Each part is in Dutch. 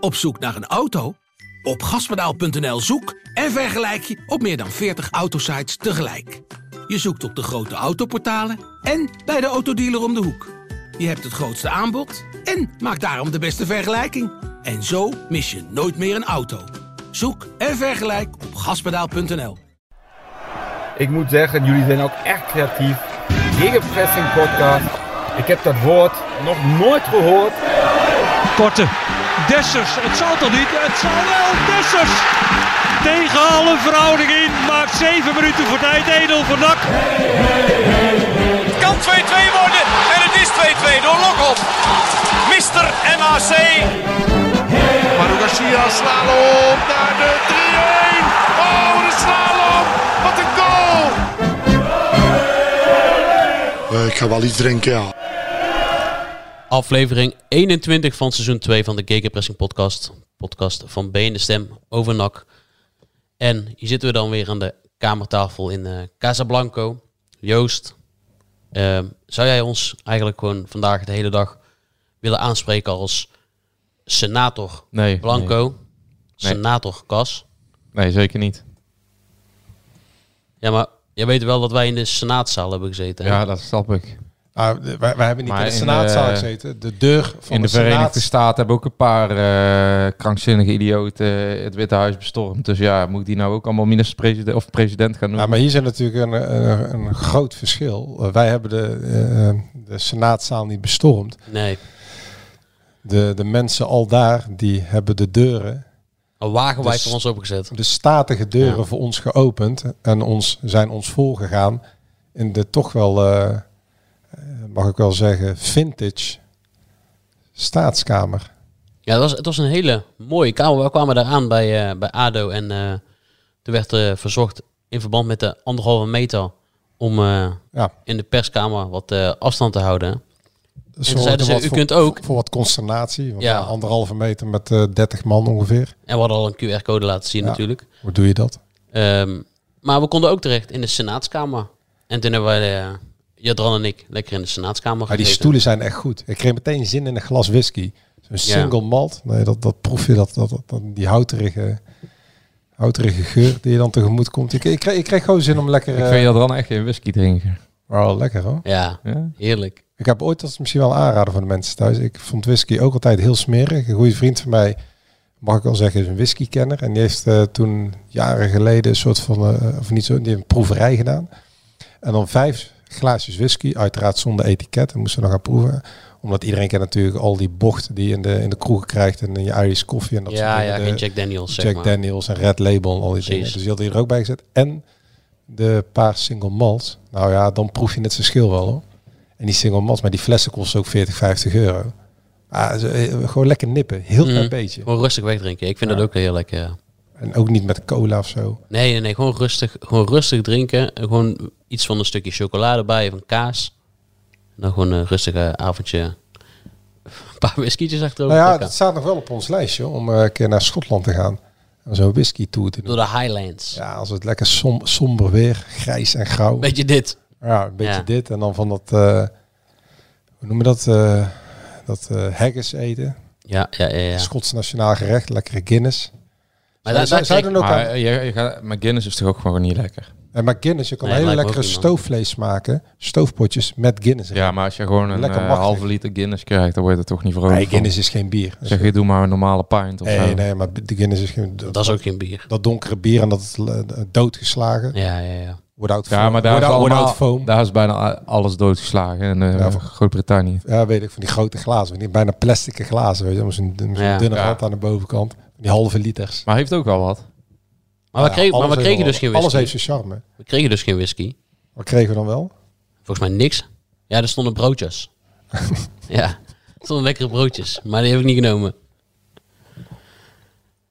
Op zoek naar een auto? Op gaspedaal.nl zoek en vergelijk je op meer dan 40 autosites tegelijk. Je zoekt op de grote autoportalen en bij de autodealer om de hoek. Je hebt het grootste aanbod en maakt daarom de beste vergelijking. En zo mis je nooit meer een auto. Zoek en vergelijk op gaspedaal.nl. Ik moet zeggen, jullie zijn ook echt creatief. Gegenpressing podcast. Ik heb dat woord nog nooit gehoord. Korte. Dessers. Het zal toch niet? Het zal wel. Dessers. Tegen alle verhouding in. Maakt 7 minuten voor tijd. Edel voor Nak. Het kan 2-2 worden. En het is 2-2 door Lokop. Mister MAC. Manu Garcia, slalom naar de 3-1. Oh, de slalom. Wat een goal. ik ga wel iets drinken, ja. Aflevering 21 van seizoen 2 van de Gegenpressing podcast. Podcast van B in de Stem over NAC. En hier zitten we dan weer aan de kamertafel in uh, Casablanco. Joost, uh, zou jij ons eigenlijk gewoon vandaag de hele dag willen aanspreken als senator nee, Blanco, nee. senator Cas? Nee, zeker niet. Ja, maar jij weet wel dat wij in de senaatzaal hebben gezeten. Hè? Ja, dat snap ik. Ah, wij, wij, hebben niet Maar in de senaatzaal de- gezeten. De deur van In de, de, Verenigde Senaat- Staten hebben ook een paar eh, krankzinnige idioten het Witte Huis bestormd. Dus ja, moet die nou ook allemaal minister-president of president gaan noemen? Ja, maar hier zit natuurlijk een, een, een groot verschil. Uh, wij hebben de, uh, de senaatzaal niet bestormd. Nee. De, de mensen al daar, die hebben de deuren, Al wagenwijd voor ons opengezet. de statige deuren Ja. voor ons geopend. En ons, zijn ons voorgegaan in de toch wel, eh, eh, mag ik wel zeggen, vintage staatskamer. Ja, het was, het was een hele mooie kamer. We kwamen daar aan bij, eh, bij ADO en eh toen werd eh, verzocht in verband met de anderhalve meter om Ja. in de perskamer wat afstand te houden. Zorgde zeiden ze, u voor- kunt ook- Voor wat consternatie. Want Ja. anderhalve meter met eh 30 man ongeveer. En we hadden al een QR-code laten zien Ja. natuurlijk. Hoe doe je dat? Ehm, maar we konden ook terecht in de senaatskamer. En toen hebben wij, eh, Jadran en ik, lekker in de senaatskamer Maar die stoelen zijn echt goed. Ik kreeg meteen zin in een glas whisky. Zo'n single malt. Nee, dat, dat proef je, dat, dat, dat, die houterige, houterige geur die je dan tegemoet komt. Ik, ik, kreeg, ik kreeg gewoon zin om lekker... ik eh, vind je dan echt geen whisky drinken. oh, lekker hoor. Ja, Ja? heerlijk. Ik heb ooit, dat is misschien wel een aanrader voor de mensen thuis. Ik vond whisky ook altijd heel smerig. Een goede vriend van mij, mag ik wel zeggen, is een whiskykenner. En die heeft eh, toen jaren geleden een soort van, eh, of niet zo, die heeft een proeverij gedaan. En dan vijf glaasjes whisky, uiteraard zonder etiket. En moesten we nog gaan proeven. Omdat iedereen kent natuurlijk al die bochten die je in de, in de kroeg krijgt. En in je Irish koffie en dat ja, soort ja, dingen. geen De Jack Daniels, zeg Jack maar. Daniels en Red Label en al die Precies. dingen. Dus die had hij er ook bij gezet. En de paar single malts. Nou ja, dan proef je het verschil wel hoor. En die single malts, maar die flessen kosten ook 40, 50 euro. Ah, eh, gewoon lekker nippen. Heel klein Mhm. beetje. Gewoon rustig wegdrinken. Ik vind Ja. dat ook heel lekker. ja. En ook niet met cola of zo. Nee, nee, nee. Gewoon rustig, gewoon rustig drinken. En Gewoon iets van een stukje chocolade bij of een kaas. En dan gewoon een rustige avondje. Een paar whiskietjes achterover. Nou ja, het staat nog wel op ons lijstje om eh, een keer naar Schotland te gaan. En zo'n whisky tour te doen. Door de Highlands. Ja, als het lekker som, somber weer, grijs en grauw. Beetje dit. Ja, een beetje Ja. dit. En dan van dat, eh, hoe noemen we dat, eh, dat eh, haggis eten. Ja, ja, ja. ja. Schots nationaal gerecht, lekkere Guinness. Maar Zou- daar zou- aan- Maar, je, je gaat, maar Guinness is toch ook gewoon niet lekker? En met Guinness, je kan Nee, lekkere stoofvlees maken. Stoofpotjes met Guinness. erin. Ja, maar als je gewoon een Lekker eh, halve liter Guinness krijgt, dan word je er toch niet vrolijk Nee, van. Guinness is geen bier. Zeg je, doe maar een normale pint of nee, zo. nee, maar de Guinness is geen... dat is ook geen bier. Dat donkere bier en dat is eh, doodgeslagen. Ja, ja, ja. Without Ja, foam. maar daar is, without, allemaal, without foam. daar is bijna alles doodgeslagen in eh, Ja, van- Groot-Brittannië. Ja, weet ik, van die grote glazen. Bijna plastic glazen, weet je. Met zo'n Ja. dunne Ja. rand aan de bovenkant. Die halve liters. Maar heeft ook wel wat. Maar we Ja, kregen, maar alles we kregen wel- dus geen Alles whisky. heeft zijn charme. We kregen dus geen whisky. Wat kregen we dan wel? Volgens mij niks. Ja, er stonden broodjes. ja, er stonden lekkere broodjes. Maar die heb ik niet genomen.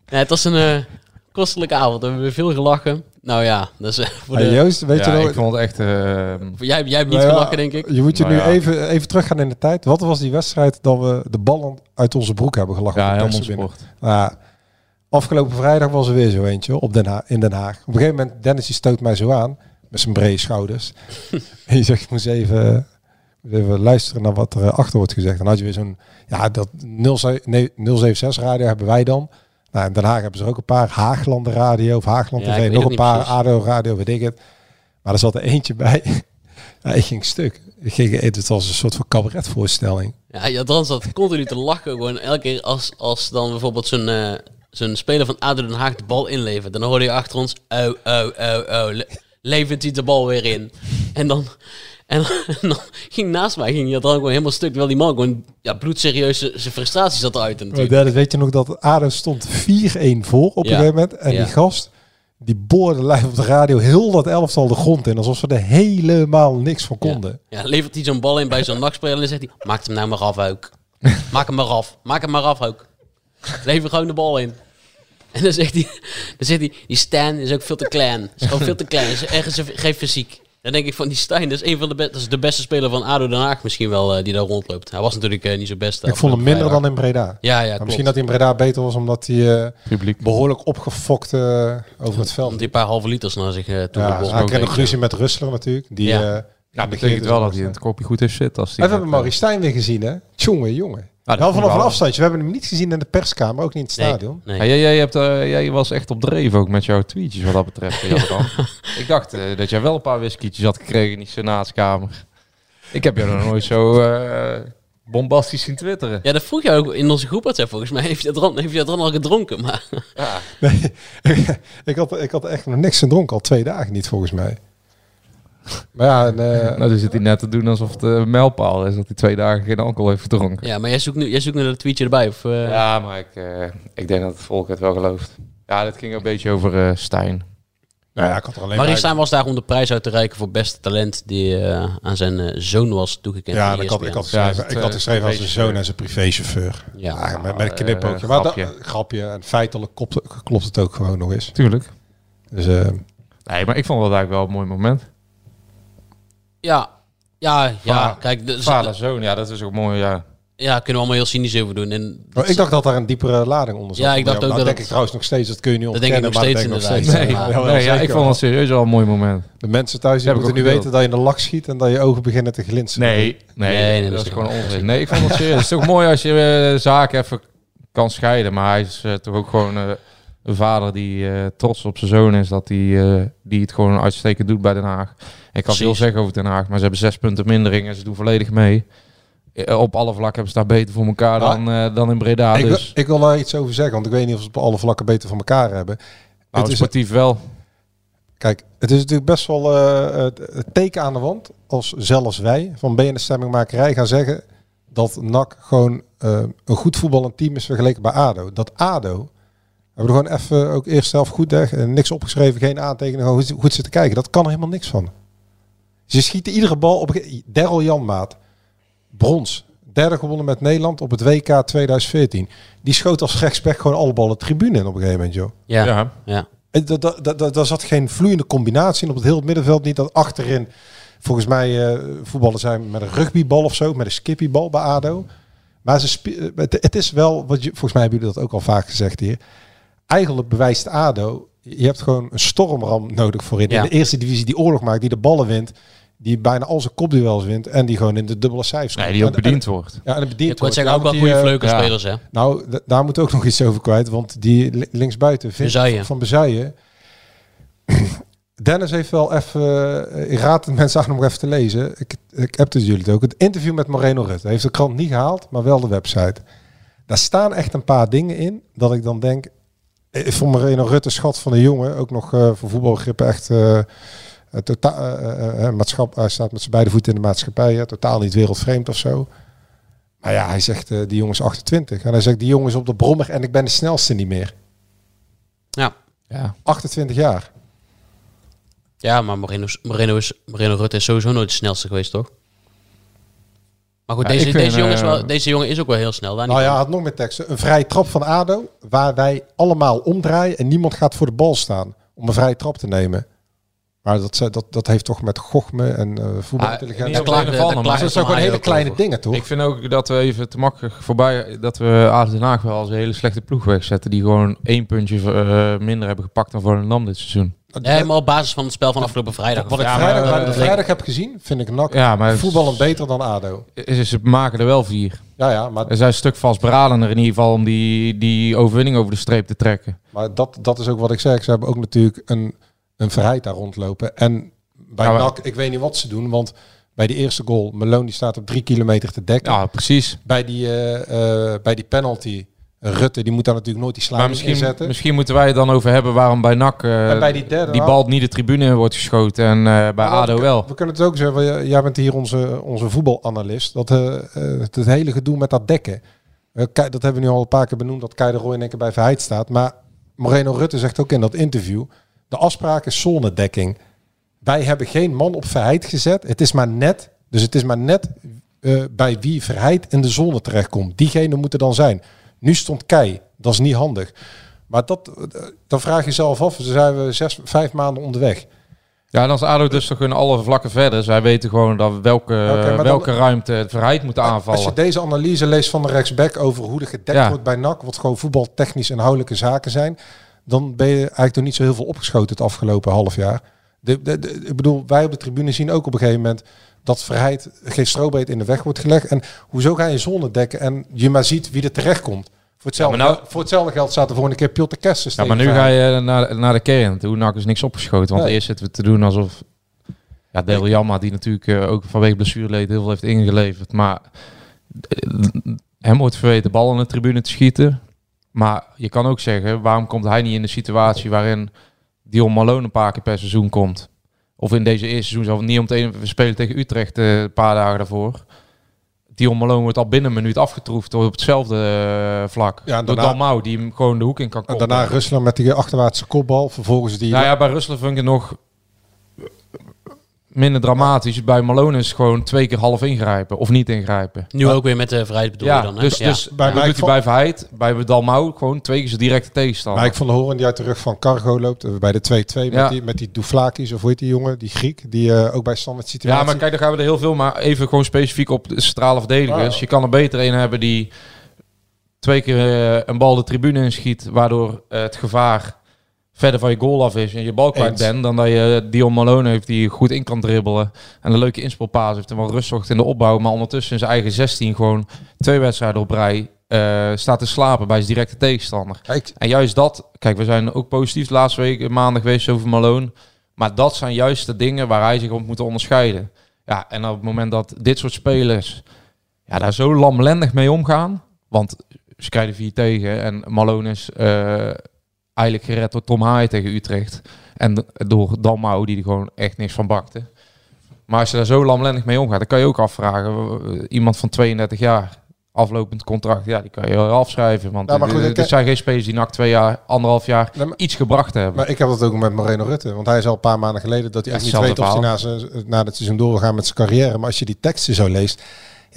Ja, het was een eh, kostelijke avond. We hebben weer veel gelachen. Nou ja, dat is, eh, voor de, Hey, Joost, weet ja, je nog... ik vond het echt... eh, jij, jij hebt niet Nou ja, gelachen, denk ik. Je moet je Nou nu ja. even, even teruggaan in de tijd. Wat was die wedstrijd dat we de ballen uit onze broek hebben gelachen? ja, helemaal sport. Nou, afgelopen vrijdag was er weer zo eentje op Den Haag, in Den Haag. Op een gegeven moment, Dennis die stoot mij zo aan met zijn brede schouders. en je zegt, ik moest even, we luisteren naar wat er eh, achter wordt gezegd. Dan had je weer zo'n, ja, dat 07 nee, 076 radio hebben wij dan. Nou, in Den Haag hebben ze ook een paar. Haaglanden radio of Haagland Ja, TV. Nog een paar precies. ADO radio, weet ik het. Maar er zat er eentje bij. ja, ik ging stuk. Ik ging, het was een soort van cabaretvoorstelling. Ja, Jadran zat continu te lachen. Gewoon elke keer als, als dan bijvoorbeeld zo'n eh, zo'n speler van ADO Den Haag de bal inlevert. Dan hoorde je achter ons, oh, oh, oh, oh. le- levert hij de bal weer in. En dan, en, en dan ging naast mij ging Jadran gewoon helemaal stuk. Terwijl die man gewoon ja, bloedserieus zijn frustratie zat eruit natuurlijk. derde, weet je nog dat ADO stond 4-1 voor op een Ja. gegeven moment. En Ja. die gast, die boorde live op de radio heel dat elftal de grond in. Alsof ze er helemaal niks van konden. Ja, levert hij zo'n bal in bij zo'n nachtspeler en dan zegt hij, maak hem nou maar af ook. Maak hem maar af. Maak hem maar af ook. Lever gewoon de bal in. En dan zegt hij, dan zegt hij, die Stan is ook veel te klein. Is gewoon veel te klein. Is ergens een- geen fysiek. Dan denk ik van die Stijn, dat is een van de beste, dat is de beste speler van ADO Den Haag misschien wel eh, die daar rondloopt. Hij was natuurlijk eh, niet zo best. Ik vond hem minder dan in Breda. Ja, ja, misschien dat hij in Breda beter was omdat hij eh, Publiek. behoorlijk opgefokt eh, over het veld. Hij een paar halve liters naar zich eh toe Ja, hij kreeg nog ruzie met Rustler natuurlijk. Die, Ja. eh, Ja, die betekent wel dat hij in het kopje goed heeft zitten. Als En die we hebben Maurice Stijn weer gezien, hè? Tjonge, jongen. Dat wel vanaf een afstandje. We hebben hem niet gezien in de perskamer, ook niet in het Nee, stadion. nee. Ja, jij, jij, hebt, eh, jij was echt op dreef ook met jouw tweetjes wat dat betreft. Ik dacht eh, dat jij wel een paar whiskietjes had gekregen in die senaatskamer. Ik heb jou nog nooit zo eh, bombastisch zien twitteren. Ja, dat vroeg je ook in onze groep. WhatsApp. Volgens mij heeft je dat dan, heeft je dat dan al gedronken. Maar Nee, ik, had, ik had echt nog niks gedronken, al twee dagen niet volgens mij. Maar ja, en, eh, Nou, dan zit hij net te doen alsof het een mijlpaal is dat hij twee dagen geen alcohol heeft gedronken. ja, maar jij zoekt nu, jij zoekt nu dat tweetje erbij. Of, eh, Ja, maar ik, eh, ik denk dat het volk het wel gelooft. Ja, dit ging een beetje over eh, Stijn. nou ja, ik had er alleen Marie maar... Stijn was daar om de prijs uit te reiken voor beste talent die aan zijn zoon was toegekend. Ja, ik had, ik had. Ja, geschreven, het, ik had geschreven als zijn zoon en zijn privéchauffeur. Ja. Ja, met, met een knipoogje. maar dat- grapje. grapje. En feitelijk klopt, klopt het ook gewoon nog eens. Tuurlijk. Dus Nee, maar ik vond dat eigenlijk wel een mooi moment. Ja, ja, ja. Va- Kijk, de, Vader, zoon, ja, dat is ook mooi, ja. ja, kunnen we allemaal heel cynisch over doen. En oh, ik dacht dat daar een diepere lading onder zat. Ja, ik dacht ook dat dat denk ik trouwens nog steeds. Dat kun je niet Dat denk ik ontkennen. nog steeds inderdaad. Nee, Ja, wel nee, ja, ik vond het serieus wel een mooi moment. De mensen thuis die moeten nu weten dat je in de lak schiet en dat je ogen beginnen te glinsteren. Nee, nee, Nee, nee, dat, dat is gewoon onzin. Nee, ik vond het serieus. Het is toch mooi als je eh, zaken even kan scheiden. Maar hij is eh, toch ook gewoon eh, een vader die eh, trots op zijn zoon is. Dat hij eh, die het gewoon uitstekend doet bij Den Haag. Ik kan veel zeggen over Den Haag, maar ze hebben zes punten mindering en ze doen volledig mee. Eh, Op alle vlakken hebben ze daar beter voor elkaar dan, eh, dan in Breda. ik, wil- dus ik wil daar iets over zeggen, want ik weet niet of ze op alle vlakken beter van elkaar hebben. nou, het is- sportief wel. Kijk, het is natuurlijk best wel eh, het, teken aan de wand als zelfs wij van BNS Stemmingmakerij gaan zeggen dat NAC gewoon eh, een goed voetballend team is vergeleken bij ADO. Dat ADO, hebben er gewoon even ook eerst zelf goed weg en niks opgeschreven, geen aantekeningen, gewoon goed, goed zitten kijken. Dat kan er helemaal niks van. Ze schieten iedere bal op. Daryl Janmaat, brons, derde gewonnen met Nederland op het WK 2014. Die schoot als rechtsback gewoon alle ballen de tribune in op een gegeven moment, joh. Ja, ja. Ja. ja. Eh, da- da- da- da- Daar zat geen vloeiende combinatie in op het hele middenveld. Niet dat achterin, volgens mij, eh voetballen zijn met een rugbybal of zo, met een skippybal bij ADO. Maar ze eh, het, het is wel, wat je, volgens mij hebben jullie dat ook al vaak gezegd hier. Eigenlijk bewijst ADO, je hebt gewoon een stormram nodig voorin. Ja. In de eerste divisie die oorlog maakt, die de ballen wint. Die bijna al zijn kopduels wint. En die gewoon in de dubbele cijfers Nee, komt. die ook En- en- bediend wordt. Ja, en het Ik bediend wordt. zeggen, Ja, ook wel goede eh, vleugelspelers, hè. nou, daar moet ook nog iets over kwijt. Want die li- linksbuiten vindt Bezuijen. van Bezuijen. Dennis heeft wel even... eh, Ik raad de mensen aan om even te lezen. Ik, ik heb het jullie het ook. Het interview met Moreno Rutte. Heeft de krant niet gehaald, maar wel de website. Daar staan echt een paar dingen in dat ik dan denk... eh, Voor Moreno Rutte, schat van een jongen. Ook nog eh, voor voetbalbegrippen echt... eh totaal, eh, eh, maatschap, hij staat met zijn beide voeten in de maatschappij. hè, totaal niet wereldvreemd of zo. Maar ja, hij zegt, eh, die jongen is 28. En hij zegt, die jongen is op de brommer en ik ben de snelste niet meer. Ja. Ja. 28 jaar. Ja, maar Moreno, Moreno, is, Moreno Rutte is sowieso nooit de snelste geweest, toch? Maar goed, deze, ik vind, deze, jongen is wel, eh, deze jongen is ook wel heel snel. Daar Nou ja, had nog meer teksten. Een vrije trap van ADO, waar wij allemaal omdraaien en niemand gaat voor de bal staan om een vrije trap te nemen. Maar dat, ze- dat, dat heeft toch met gochme en eh Ah, voetbalintelligentie. een Maar klaagt dat zijn gewoon hele kleine over. dingen, toch? Ik vind ook dat we even te makkelijk voorbij dat we ADO Den Haag wel als een hele slechte ploeg wegzetten. Die gewoon één puntje eh, minder hebben gepakt dan Volendam dit seizoen. Nee, maar op basis van het spel van afgelopen vrijdag. Wat ik Ja, vrijdag, maar, eh, vrijdag heb gezien, vind ik NAC Ja, maar beter dan ADO. Ze, ze maken er wel vier. Ja, ja, maar, Er zijn een stuk vastberadender in ieder geval om die, die overwinning over de streep te trekken. maar dat, dat is ook wat ik zeg. Ze hebben ook natuurlijk een, een verheid daar rondlopen. En bij Ja, maar- NAC, ik weet niet wat ze doen, want bij die eerste goal, Malone die staat op drie kilometer te dekken. Ja, precies. Bij, die, eh, eh, bij die penalty, Rutte, die moet daar natuurlijk nooit die sliding misschien, inzetten. misschien moeten wij het dan over hebben waarom bij NAC eh, bij die derde, die nou- bal niet de tribune in wordt geschoten en bij ADO we- wel. We kunnen het ook zeggen, jij- bent hier onze, onze voetbalanalist. Dat, het, hele gedoe met dat dekken. Kei- dat hebben we nu al een paar keer benoemd, dat Kei de Roy in één keer bij Verheid staat. Maar Moreno Rutte zegt ook in dat interview, de afspraak is zonnedekking. Wij hebben geen man op Verheid gezet. Het is maar net, dus het is maar net eh, bij wie Verheid in de zone terechtkomt. Diegene moet er dan zijn. Nu stond Kei, dat is niet handig. Maar dat, eh, dan vraag je jezelf af, dan zijn we zes, vijf maanden onderweg. Ja, dan is ADO dus toch in alle vlakken verder. Zij weten gewoon dat we welke, welke dan- ruimte het verheid moeten aanvallen. Als je deze analyse leest van de rechtsback over hoe er gedekt Ja. wordt bij NAC, wat gewoon voetbaltechnisch inhoudelijke zaken zijn, dan ben je eigenlijk nog niet zo heel veel opgeschoten het afgelopen half jaar. De, de, de- ik bedoel, wij op de tribune zien ook op een gegeven moment dat Verheid geen strobeet in de weg wordt gelegd. En hoezo ga je zone dekken en je maar ziet wie er terecht komt. Voor hetzelfde, Ja, maar nou- voor hetzelfde geld staat er volgende keer Piotr Kerstens Ja, maar nu ga je naar, naar de kern toe. NAC is niks opgeschoten. Want Nee. eerst zitten we te doen alsof... Ja, Del Jamma, die natuurlijk eh, ook vanwege blessureleed heel veel heeft ingeleverd. Maar eh, hem wordt verweten bal in de tribune te schieten. Maar je kan ook zeggen, waarom komt hij niet in de situatie waarin Dion Malone een paar keer per seizoen komt? Of in deze eerste seizoen zelf niet om te we spelen tegen Utrecht eh, een paar dagen daarvoor. Dion Malone wordt al binnen een minuut afgetroefd op hetzelfde eh, vlak. Ja, en door daarna- Dalmau, die hem gewoon de hoek in kan En komen. daarna Rusland met die achterwaartse kopbal. Vervolgens die... Nou ja, bij Rusland vind ik het nog minder dramatisch. Bij Malone is gewoon twee keer half ingrijpen of niet ingrijpen. Nu ook weer met de vrijheid bedoel ja, je dan. Hè? dus, ja. dus Bij bij, doet hij bij Verheid, bij Dalmau gewoon twee keer zijn directe tegenstander. Maar ik van de Horen die uit de rug van Cargo loopt. eh, Bij de 2-2 met die, met die Douflakis, of hoe heet die jongen? Die Griek, die eh, ook bij standaard situatie... ja, maar kijk, dan gaan we er heel veel, maar even gewoon specifiek op de centrale verdedigers. Ah. Je kan er beter een hebben die twee keer eh, een bal de tribune inschiet, waardoor het gevaar verder van je goal af is en je bal kwijt bent, dan dat je Dion Malone heeft die goed in kan dribbelen en een leuke inspelpaas heeft en wel rust zorgt in de opbouw, maar ondertussen in zijn eigen 16 gewoon twee wedstrijden op rij eh, staat te slapen bij zijn directe tegenstander. Kijk, En juist dat, kijk, we zijn ook positief de laatste week maandag geweest over Malone. Maar dat zijn juist de dingen waar hij zich op moet onderscheiden. Ja, en op het moment dat dit soort spelers ja, daar zo lamlendig mee omgaan. Want ze krijgen vier tegen en Malone is eh, eigenlijk gered door Tom Haaien tegen Utrecht. En door Dalmau, die er gewoon echt niks van bakte. Maar als je daar zo lamlendig mee omgaat, dan kan je ook afvragen. eh, Iemand van 32 jaar, aflopend contract, ja, die kan je afschrijven. Want Ja, maar goed, ik- zijn geen spelers die na twee jaar, anderhalf jaar Nee, maar- iets gebracht hebben. Maar ik heb dat ook met Moreno Rutte. Want hij is al een paar maanden geleden dat hij echt niet weet of hij na, zijn, na het seizoen door wil gaan met zijn carrière. Maar als je die teksten zo leest,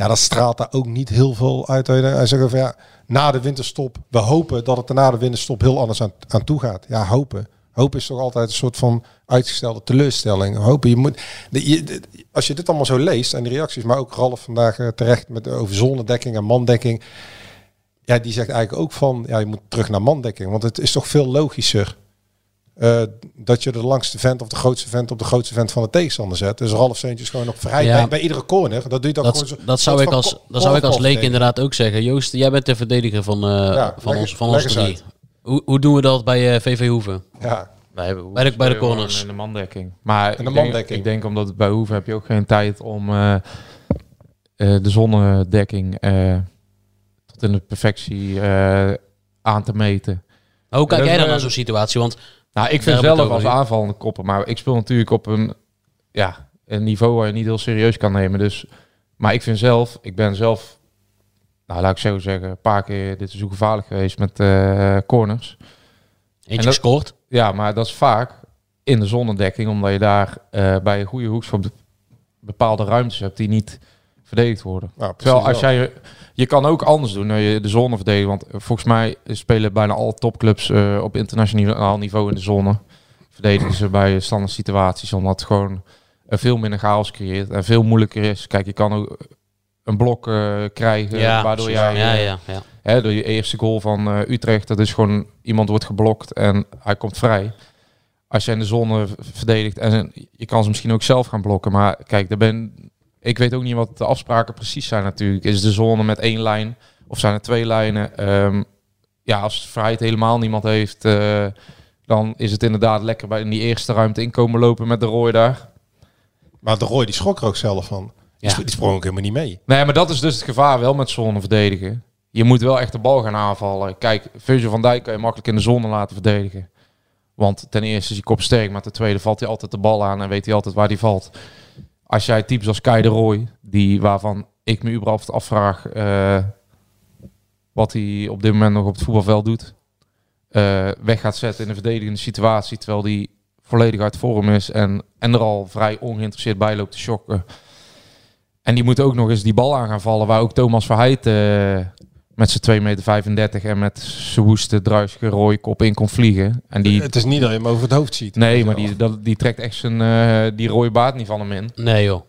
ja, dan straalt daar ook niet heel veel uit. Hij zegt van ja, na de winterstop, we hopen dat het er na de winterstop heel anders aan, aan toe gaat. Ja, hopen. Hopen is toch altijd een soort van uitgestelde teleurstelling. Hopen, je moet, je, als je dit allemaal zo leest en de reacties, maar ook Ralf vandaag eh, terecht met over zonnedekking en mandekking. Ja, die zegt eigenlijk ook van, ja, je moet terug naar mandekking. Want het is toch veel logischer eh, dat je de langste vent of de grootste vent op de grootste vent van de tegenstander zet. Dus Ralf Seentjes gewoon op vrij Ja. bij, bij iedere corner. Dat doe je dan Dat, gewoon zo. dat, zou ik als, dat zou ik als leek inderdaad ook zeggen. Joost, jij bent de verdediger van, eh, Ja, van leg- ons, van ons drie. Hoe, hoe doen we dat bij eh, VV Hoeven? Ja, Wij hebben Bij de- bij de corners. In de mandekking. Maar In de ik, denk, mandekking. ik denk omdat het bij Hoeven heb je ook geen tijd om eh, eh, de zonnedekking eh, tot in de perfectie eh, aan te meten. Hoe kijk jij dan naar zo'n situatie? Want Nou, ik vind heb zelf als aanvallende koppen, maar ik speel natuurlijk op een, ja, een niveau waar je niet heel serieus kan nemen. Dus, maar ik vind zelf, ik ben zelf, nou laat ik zo zeggen, een paar keer dit seizoen gevaarlijk geweest met eh, corners. eentje dat- gescoord. Ja, maar dat is vaak in de zonnedekking, omdat je daar eh, bij een goede hoekschop bepaalde ruimtes hebt die niet verdedigd worden. nou, precies Terwijl als wel. jij, je kan ook anders doen, nou, je de zone verdedigen. Want volgens mij spelen bijna alle topclubs eh, op internationaal niveau in de zone. verdedigen ze bij standaard situaties, omdat het gewoon eh, veel minder chaos creëert en veel moeilijker is. Kijk, je kan ook een blok eh, krijgen, Ja, waardoor precies. jij Ja, eh, ja, ja. Hè, door je eerste goal van eh, Utrecht, dat is gewoon iemand wordt geblokt en hij komt vrij. Als jij in de zone verdedigt en je kan ze misschien ook zelf gaan blokken, maar kijk, daar ben, ik weet ook niet wat de afspraken precies zijn natuurlijk. Is de zone met één lijn of zijn er twee lijnen? Ehm, ja, als vrijheid helemaal niemand heeft, eh, dan is het inderdaad lekker bij in die eerste ruimte inkomen lopen met de rooi daar. Maar de Roy die schrok er ook zelf van. Die, Ja. die sprong ook helemaal niet mee. Nee, maar dat is dus het gevaar wel met zone verdedigen. Je moet wel echt de bal gaan aanvallen. Kijk, Virgil van Dijk kan je makkelijk in de zone laten verdedigen. Want ten eerste is hij kopsterk, maar ten tweede valt hij altijd de bal aan en weet hij altijd waar hij valt. Als jij types als Kai de Roy, die, waarvan ik me überhaupt afvraag eh, wat hij op dit moment nog op het voetbalveld doet, eh, weg gaat zetten in een verdedigende situatie, terwijl hij volledig uit vorm is en, en er al vrij ongeïnteresseerd bij loopt te shocken. En die moet ook nog eens die bal aan gaan vallen, waar ook Thomas Verheid eh, met zijn 2,35 meter en met zijn woeste, druisige rode kop in kon vliegen. En die, Het is niet dat je hem over het hoofd ziet. nee, maar die, dat, die trekt echt zijn, eh, die rode baard niet van hem in. Nee joh.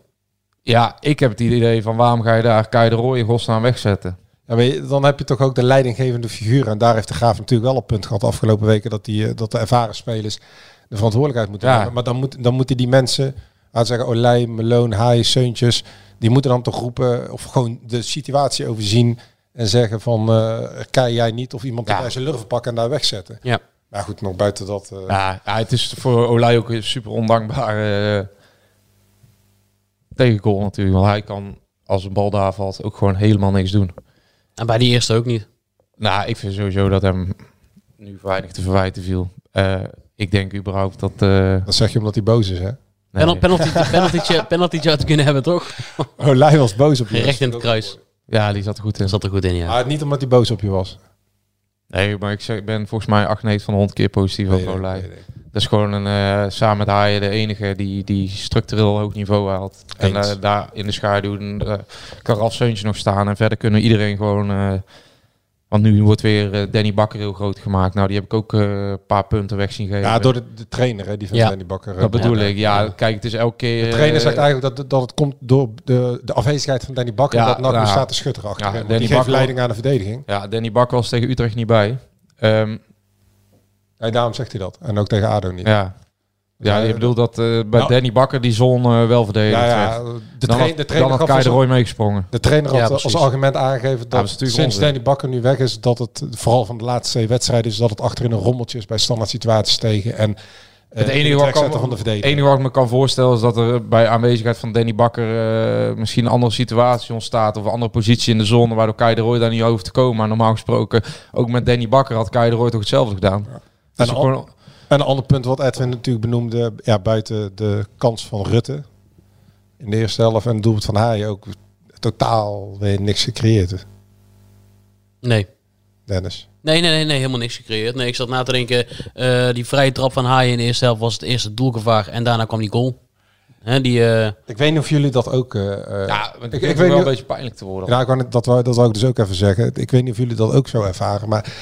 Ja, ik heb het idee van waarom ga je daar Kai de Roy in godsnaam wegzetten? Ja, maar je- dan heb je toch ook de leidinggevende figuur. En daar heeft de Graaf natuurlijk wel op punt gehad de afgelopen weken. Dat, die, eh, dat de ervaren spelers de verantwoordelijkheid moeten Ja. nemen. Maar dan, moet, dan moeten die mensen, laten we zeggen Olij, Meloon, Haai, Seuntjes. Die moeten dan toch roepen of gewoon de situatie overzien. En zeggen van, eh kan jij niet of iemand Ja. erbij zijn lurven pakken en daar wegzetten. Ja. Maar goed, nog buiten dat... eh, Ja, ja, het is voor Olij ook een super ondankbare uh, tegengoal natuurlijk. Want hij kan, als een bal daar valt, ook gewoon helemaal niks doen. En bij die eerste ook niet. Nou, ik vind sowieso dat hem nu weinig te verwijten viel. Eh, ik denk überhaupt dat... eh, Dat zeg je omdat hij boos is, hè? nee. Penal, penalty, penalty, penalty had kunnen hebben toch? Olij was boos op je. Recht in het kruis. Ja, die zat er goed in. Zat er goed in ja. Maar niet omdat hij boos op je was. Nee, maar ik, zeg, ik ben volgens mij 8, 9 van de 100 keer positief Nee, over nee, Olij. nee, nee. Dat is gewoon een, eh, samen met Haaien de enige die, die structureel hoog niveau haalt. En eh, daar in de schaduw eh, kan Ralf Seuntje nog staan. En verder kunnen iedereen gewoon... eh, want nu wordt weer eh, Danny Bakker heel groot gemaakt. Nou, die heb ik ook eh, een paar punten weg zien geven. Ja, door de, de trainer, hè, die van Ja. Danny Bakker. Dat bedoel Ja. ik. Ja, kijk, het is elke keer... De trainer eh, zegt eigenlijk dat, dat het komt door de, de afwezigheid van Danny Bakker. Ja, dat ja. staat te schutteren achter. Danny die geeft Bakker- leiding aan de verdediging. Ja, Danny Bakker was tegen Utrecht niet bij. Ehm, Ja, daarom zegt hij dat. En ook tegen ADO niet. ja. Ja, Ja, je bedoelt dat eh, bij Nou- Danny Bakker die zon eh, wel verdedigd ja, werd. ja, de, dan had, de dan trainer had Kai de Roy meegesprongen. de trainer had Ja, als argument aangegeven dat, sinds onzin. Danny Bakker nu weg is, dat het vooral van de laatste twee wedstrijden is dat het achterin een rommeltje is bij standaard situaties tegen. En eh, Het enige wat, trek kan, zetten van de het verdediging. enige wat ik me kan voorstellen is dat er bij aanwezigheid van Danny Bakker eh, misschien een andere situatie ontstaat. Of een andere positie in de zone waardoor Kai de Roy daar niet over te komen. Maar normaal gesproken, ook met Danny Bakker had Kai de Roy toch hetzelfde gedaan. Dus En gewoon, En een ander punt wat Edwin natuurlijk benoemde, ja, buiten de kans van Rutte in de eerste helft en het doelpunt van Haaien ook totaal weer niks gecreëerd. Nee. Dennis. Nee, nee, nee, nee, helemaal niks gecreëerd. Nee, ik zat na te denken, eh, die vrije trap van Haaien in de eerste helft was het eerste doelgevaar en daarna kwam die goal. Hè, die, eh, Ik weet niet of jullie dat ook. eh, ja, ik weet wel niet- een beetje pijnlijk te worden. Ja, ik wou net- dat, wou, dat wou ik dus ook even zeggen. Ik weet niet of jullie dat ook zo ervaren, maar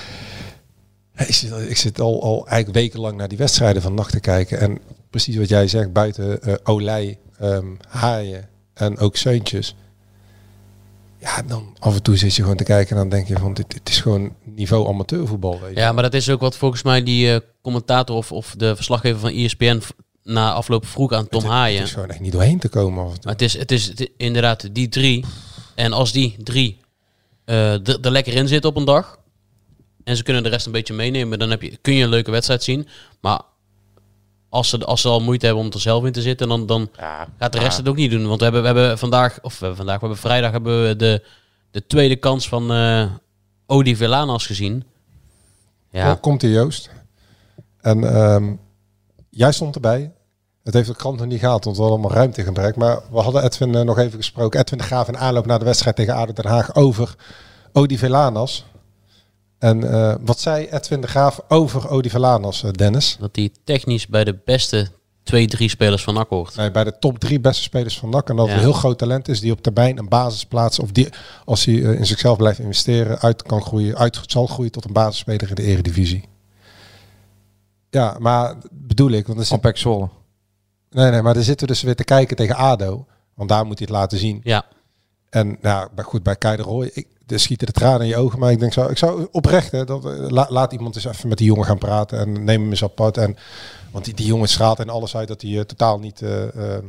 ik zit, ik zit al, al eigenlijk wekenlang naar die wedstrijden van nacht te kijken. En precies wat jij zegt, buiten eh Olij, ehm, Haaien en ook Seuntjes. Ja, dan af en toe zit je gewoon te kijken en dan denk je van dit, dit is gewoon niveau amateurvoetbal. Weet je. ja, maar dat is ook wat volgens mij die eh, commentator of, of de verslaggever van ESPN na afloop vroeg aan Tom Het- Haaien. Het is gewoon echt niet doorheen te komen af en toe. Maar het is, het is, het is inderdaad die drie. En als die drie er er lekker in zitten op een dag. En ze kunnen de rest een beetje meenemen. Dan heb je, kun je een leuke wedstrijd zien. Maar als ze, als ze al moeite hebben om er zelf in te zitten. Dan, dan Ja, gaat de rest het ook niet doen. Want we hebben, we hebben vandaag. Of we hebben vandaag. We hebben vrijdag hebben we de, de tweede kans van eh Odi Villanas gezien. Ja. Komt hier Joost. En ehm, jij stond erbij. Het heeft de krant nog niet gehaald, want we hadden allemaal ruimtegebrek. Maar we hadden Edwin eh, nog even gesproken. Edwin de Graaf in aanloop naar de wedstrijd tegen ADO Den Haag over Odi Velanas. En eh, wat zei Edwin de Graaf over Odi Velanas, eh, Dennis? Dat hij technisch bij de beste twee, drie spelers van NAC hoort. Nee, bij de top drie beste spelers van NAC. En dat het Ja. een heel groot talent is die op termijn een basisplaats... of die, als hij eh, in zichzelf blijft investeren, uit kan groeien, uit zal groeien tot een basisspeler in de eredivisie. Ja, maar bedoel ik, want er zit, nee, nee, maar daar zitten we dus weer te kijken tegen ADO. Want daar moet hij het laten zien. Ja. En nou, bij- goed, bij Kei de Roy, ik, er schieten de tranen in je ogen. Maar ik denk zo, ik zou oprecht, hè, dat, eh, la- laat iemand eens even met die jongen gaan praten. En neem hem eens apart. En, want die, die jongen straalt en alles uit dat hij eh, totaal niet eh,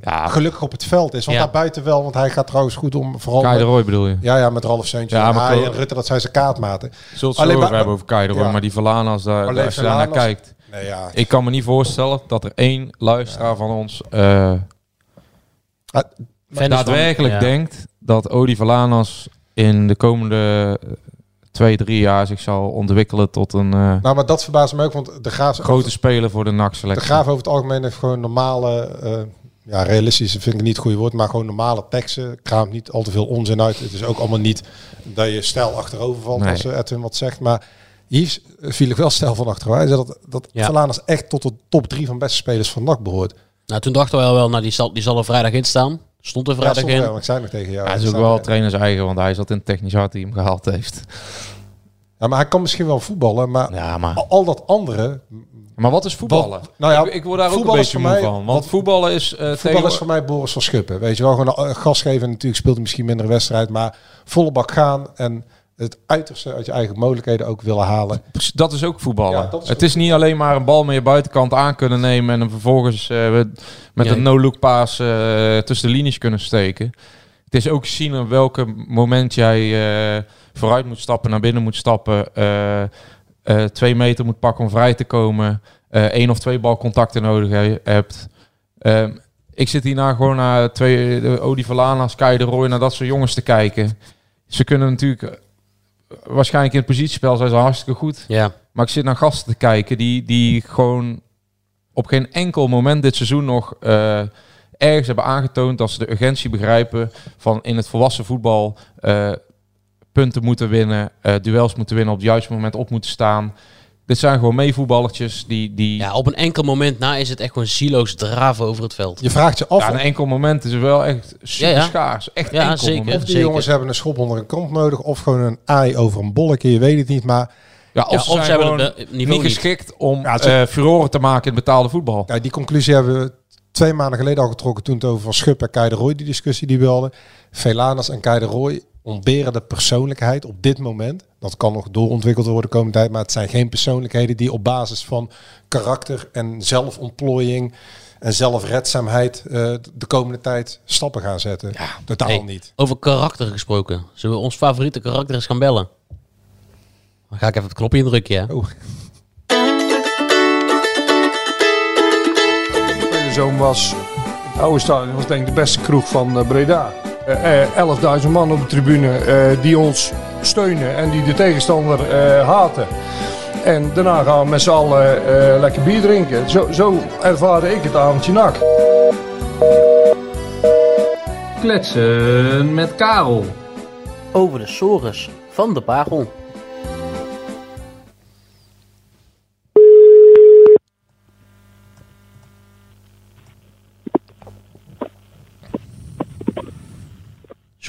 Ja. gelukkig op het veld is. Want Ja. daar buiten wel, want hij gaat trouwens goed om. Vooral Kai de Roy bedoel je? ja, ja, met Ralf Seuntje Ja, en maar Haaien Klo- en Rutte, dat zijn zijn kaartmaten. Zult Alleen maar- hebben over Kai de Roy, Ja. maar die Verlanas, daar, als je daar naar kijkt. Nee, ja. Ik kan me niet voorstellen dat er één luisteraar van ons eh, Is daadwerkelijk van- ja. denkt dat Odi Verlanas in de komende eh, twee, drie jaar zich zal ontwikkelen tot een eh, nou, maar dat verbaast me ook, want de Graaf, grote speler voor de de NAC-selectie. Graaf over het algemeen heeft gewoon normale, eh, ja, realistisch vind ik niet het goede woord, maar gewoon normale teksten. Kraamt niet al te veel onzin uit. Het is ook allemaal niet dat je stijl achterover valt Nee. als Edwin wat zegt, maar hier viel ik wel stijl van achterover. Hij zei dat, dat Ja. Echt tot de top drie van beste spelers van NAC behoort. Nou, toen dachten we wel, wel nou, die zal, die zal er vrijdag in staan. Stond er Ja, vrijdag stond er in. wel, ik zei nog tegen jou. Ja, hij is Hij ook wel er- trainers eigen, want hij zat in het technisch team gehaald heeft. Ja, maar hij kan misschien wel voetballen, maar Ja, maar... al, dat andere, Maar wat is voetballen? Wat- nou ja, ik, ik word daar ook een beetje voor moe mij- van. Want wat- voetballen is... eh Voetbal tegen- is voor mij Boris van Schuppen. Weet je wel, gewoon een gas geven. En natuurlijk speelt hij misschien minder wedstrijd. Maar volle bak gaan en het uiterste uit je eigen mogelijkheden ook willen halen. Dat is ook voetballen. Ja, dat is het ook is niet alleen maar een bal met je buitenkant aan kunnen nemen en hem vervolgens eh, met- Ja. een no-look paas eh, tussen de linies kunnen steken. Het is ook zien op welke moment jij eh, vooruit moet stappen, naar binnen moet stappen, eh, eh, twee meter moet pakken om vrij te komen, eh één of twee balcontacten nodig he- hebt. Ehm, ik zit hierna gewoon naar twee, de Odi Valana, Sky de Roy, naar dat soort jongens te kijken. Ze kunnen natuurlijk, waarschijnlijk in het positiespel zijn ze hartstikke goed. Ja. Maar ik zit naar gasten te kijken die, die gewoon op geen enkel moment dit seizoen nog eh, ergens hebben aangetoond dat ze de urgentie begrijpen van in het volwassen voetbal eh, punten moeten winnen, eh, duels moeten winnen, op het juiste moment op moeten staan. Dit zijn gewoon meevoetballertjes die... die ja, op een enkel moment na is het echt gewoon silo's draven over het veld. Je vraagt je af ja, een enkel moment is wel echt super Ja, ja. schaars. Echt Ja, enkel zeker. moment. of die zeker. jongens hebben een schop onder een kont nodig. Of gewoon een aai over een bolletje. Je weet het niet. Maar Ja, of Ja, ze of zijn ze hebben gewoon het, niveau niet niet. geschikt om Ja, eh, furoren te maken in betaalde voetbal. ja, die conclusie hebben we twee maanden geleden al getrokken. Toen het over Van Schuppen en Kei de Roy die discussie die we hadden. Velanas en Kei de Roy ontberen de persoonlijkheid op dit moment. Dat kan nog doorontwikkeld worden de komende tijd. Maar het zijn geen persoonlijkheden die op basis van karakter en zelfontplooiing en zelfredzaamheid eh, de komende tijd stappen gaan zetten. Ja, Totaal Hey, niet. Over karakter gesproken. Zullen we ons favoriete karakter eens gaan bellen? Dan ga ik even het knopje indrukken, ja. Oh. Zoom was, het oude stadion was denk ik de beste kroeg van eh, Breda. Eh, eh, 11.000 man op de tribune eh, die ons steunen en die de tegenstander eh, haten. En daarna gaan we met z'n allen eh, lekker bier drinken. Zo, zo ervaarde ik het avondje nak. Kletsen met Karel. Over de sores van de Pagel.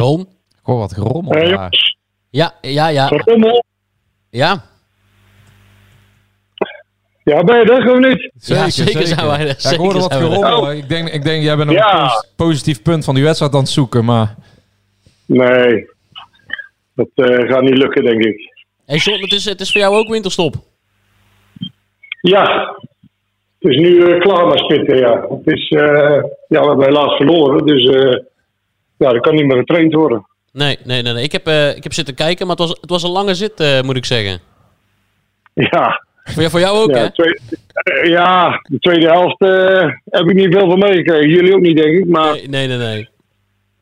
John? Ik hoor wat gerommel daar. Ja, ja, ja. gerommel. Ja, Ja, ben je er of niet? Ja, zeker zijn wij er. Ja, ik Zeker hoorde wat er. gerommel. Ik denk, ik denk, jij bent Ja. een posi- positief punt van die wedstrijd aan het zoeken, maar... Nee, dat eh, gaat niet lukken, denk ik. Hey John, het is, het is voor jou ook winterstop. Ja, het is nu eh, klaar maar spitten, ja. Het is, eh, ja, we hebben helaas verloren, dus eh, ja, er kan niet meer getraind worden. Nee, nee, nee. nee. Ik, heb, eh, ik heb zitten kijken, maar het was, het was een lange zit, eh, moet ik zeggen. Ja, Voor, jou- voor jou ook, hè? ja, twee- eh, ja de tweede helft heb ik niet veel van meegekregen. Jullie ook niet, denk ik, maar... Nee, nee, nee. nee.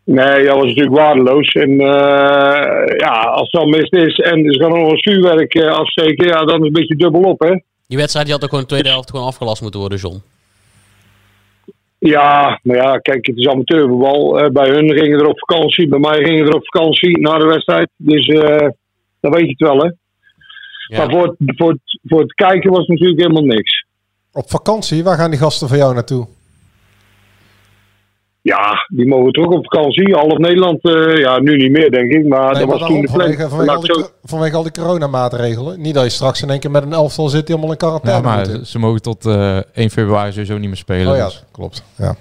Nee, dat was natuurlijk waardeloos. En eh, ja, als het dan mist is en dus gaan nog een vuurwerk afsteken, ja, dan is het een beetje dubbel op, hè? Die wedstrijd die had ook gewoon de tweede helft gewoon afgelast moeten worden, John. Ja, maar ja, kijk, het is amateurvoetbal. Eh, bij hun gingen er op vakantie, bij mij gingen er op vakantie na de wedstrijd. Dus eh dan weet je het wel, hè? Ja. Maar voor het, voor, het, voor het kijken was het natuurlijk helemaal niks. Op vakantie, waar gaan die gasten van jou naartoe? Ja, die mogen toch op vakantie. Half Nederland, eh, ja, nu niet meer denk ik. Maar Nee, dat was toen de plan. vanwege, al die, vanwege al die coronamaatregelen. Niet dat je straks in één keer met een elftal zit die allemaal in Ja, quarantaine maar ze mogen tot eh 1 februari sowieso niet meer spelen. Oh ja, dus. klopt. Ja.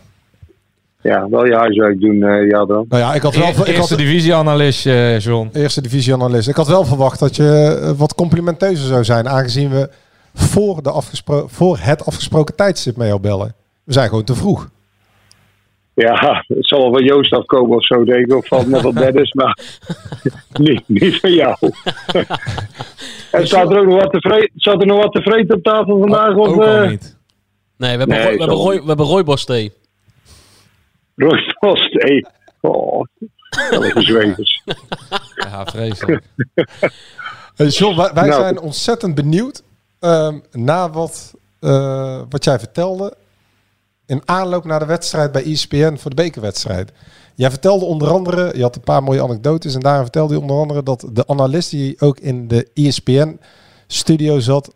Ja, wel je huiswerk doen, eh, ja dan. Nou ja, ik had wel... E- ik Eerste had, divisieanalist, eh John. eerste divisie-analyst. Ik had wel verwacht dat je eh, wat complimenteuzer zou zijn, aangezien we voor, de afgespro- voor het afgesproken tijdstip mee jou bellen. We zijn gewoon te vroeg. Ja, het zal wel van Joost afkomen of zo, denk ik. Of van net wat Dennis, maar niet, niet van jou. en staat er ook nog wat tevreden, zat er nog wat tevreden op tafel vandaag? Of, Ook al eh, niet. Nee, we hebben, Nee, Roy- we hebben. Roy, we hebben rooibos thee. Roy Post, hey. Oh, zwevers. Ja, vreselijk. Hey John, wij, wij Nou. zijn ontzettend benieuwd ehm, na wat, eh, wat jij vertelde in aanloop naar de wedstrijd bij ESPN voor de bekerwedstrijd. Jij vertelde onder andere, je had een paar mooie anekdotes en daarin vertelde je onder andere dat de analist die ook in de ESPN-studio zat,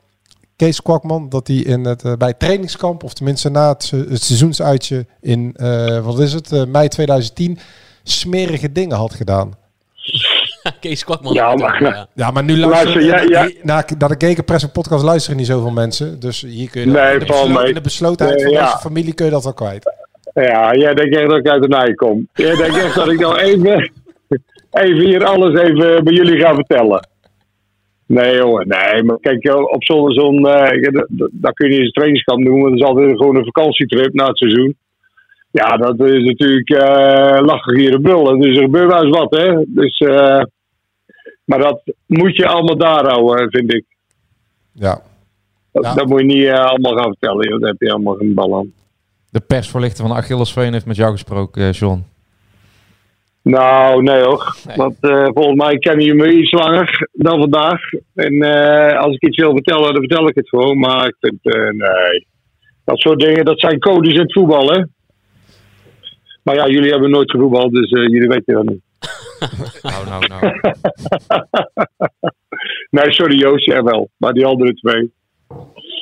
Kees Kwakman, dat hij in het, eh, bij het trainingskamp, of tenminste na het seizoensuitje in, eh, wat is het, eh, mei 2010, smerige dingen had gedaan. Kees Kwakman. Ja, maar- Ja. Ja, maar nu luisteren... Luister, ja, ja. hier- Naar, naar de Gegenpress podcast luisteren niet zoveel mensen. Dus hier kun je... dat- Nee, in, de beslo- in de beslotenheid van ja. deze familie kun je dat wel kwijt. Ja, jij denkt echt dat ik uit de naai kom. Jij denkt echt dat ik nou even, even hier alles even bij jullie ga vertellen. Nee jongen, nee. Maar kijk, op zo'n, zo'n eh, dat- dat- dat kun je niet eens een trainingskamp doen. Want dat is altijd gewoon een vakantietrip na het seizoen. Ja, dat is natuurlijk eh lachen hier en brullen. Dus er gebeurt wel eens wat, hè. Dus, eh, maar dat moet je allemaal daar houden, vind ik. Ja. Dat, Ja. dat moet je niet eh, allemaal gaan vertellen, joh. Daar heb je allemaal geen bal aan. De persvoorlichter van Achillesveen heeft met jou gesproken, John. Nou, nee hoor. Want volgens mij kennen je me iets langer dan vandaag. En als ik iets wil vertellen, dan vertel ik het gewoon. Maar ik vind, nee. Dat soort dingen, dat zijn codes in het voetbal, hè. Maar ja, jullie hebben nooit gevoetbald, dus eh, jullie weten dat niet. Nou, nou, nou. Nee, sorry Joost, jij wel. Maar die andere twee.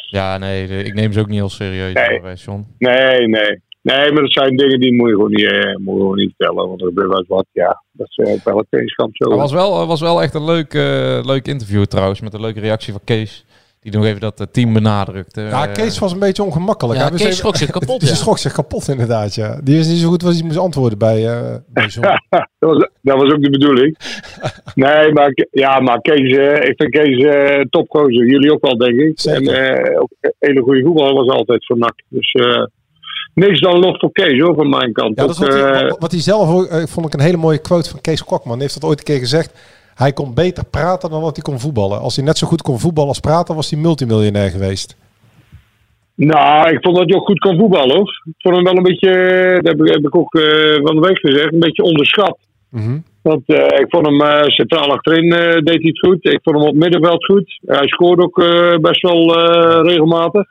Ja, nee, de- ik neem ze ook niet heel serieus, Nee. hoor, eh, John. Nee, nee. Nee, maar dat zijn dingen die moet je gewoon niet, eh, moet je gewoon niet vertellen. Want er gebeurt wel eens wat. Ja, dat is eh, bij het trainingskamp zo. Het was wel, was wel echt een leuk, eh, leuk interview trouwens, met een leuke reactie van Kees. Die nog even dat eh, team benadrukte. Ja, Eh, Kees was een beetje ongemakkelijk. Ja, Hij was Kees even- schrok zich kapot, Die ja. schrok zich kapot inderdaad, ja. Die wist niet zo goed wat hij moest antwoorden bij, eh bij dat, was, dat was ook de bedoeling. Nee, maar, ja, maar Kees, ik vind Kees topgozer. Jullie ook wel, denk ik. Zeker. En eh, ook een hele goede voetballer was altijd voor NAC. Dus eh, niks dan lof voor Kees, hoor, van mijn kant. Ja, dat is Ook, wat, hij, wat- hij zelf vond ik een hele mooie quote van Kees Kwakman. Die heeft dat ooit een keer gezegd. Hij kon beter praten dan dat hij kon voetballen. Als hij net zo goed kon voetballen als praten, was hij multimiljonair geweest. Nou, ik vond dat hij ook goed kon voetballen, hoor. Ik vond hem wel een beetje, dat heb ik, ook eh, van de week gezegd, een beetje onderschat. Mhm. Want eh, ik vond hem eh, centraal achterin deed hij het goed. Ik vond hem op het middenveld goed. Hij scoorde ook best wel regelmatig.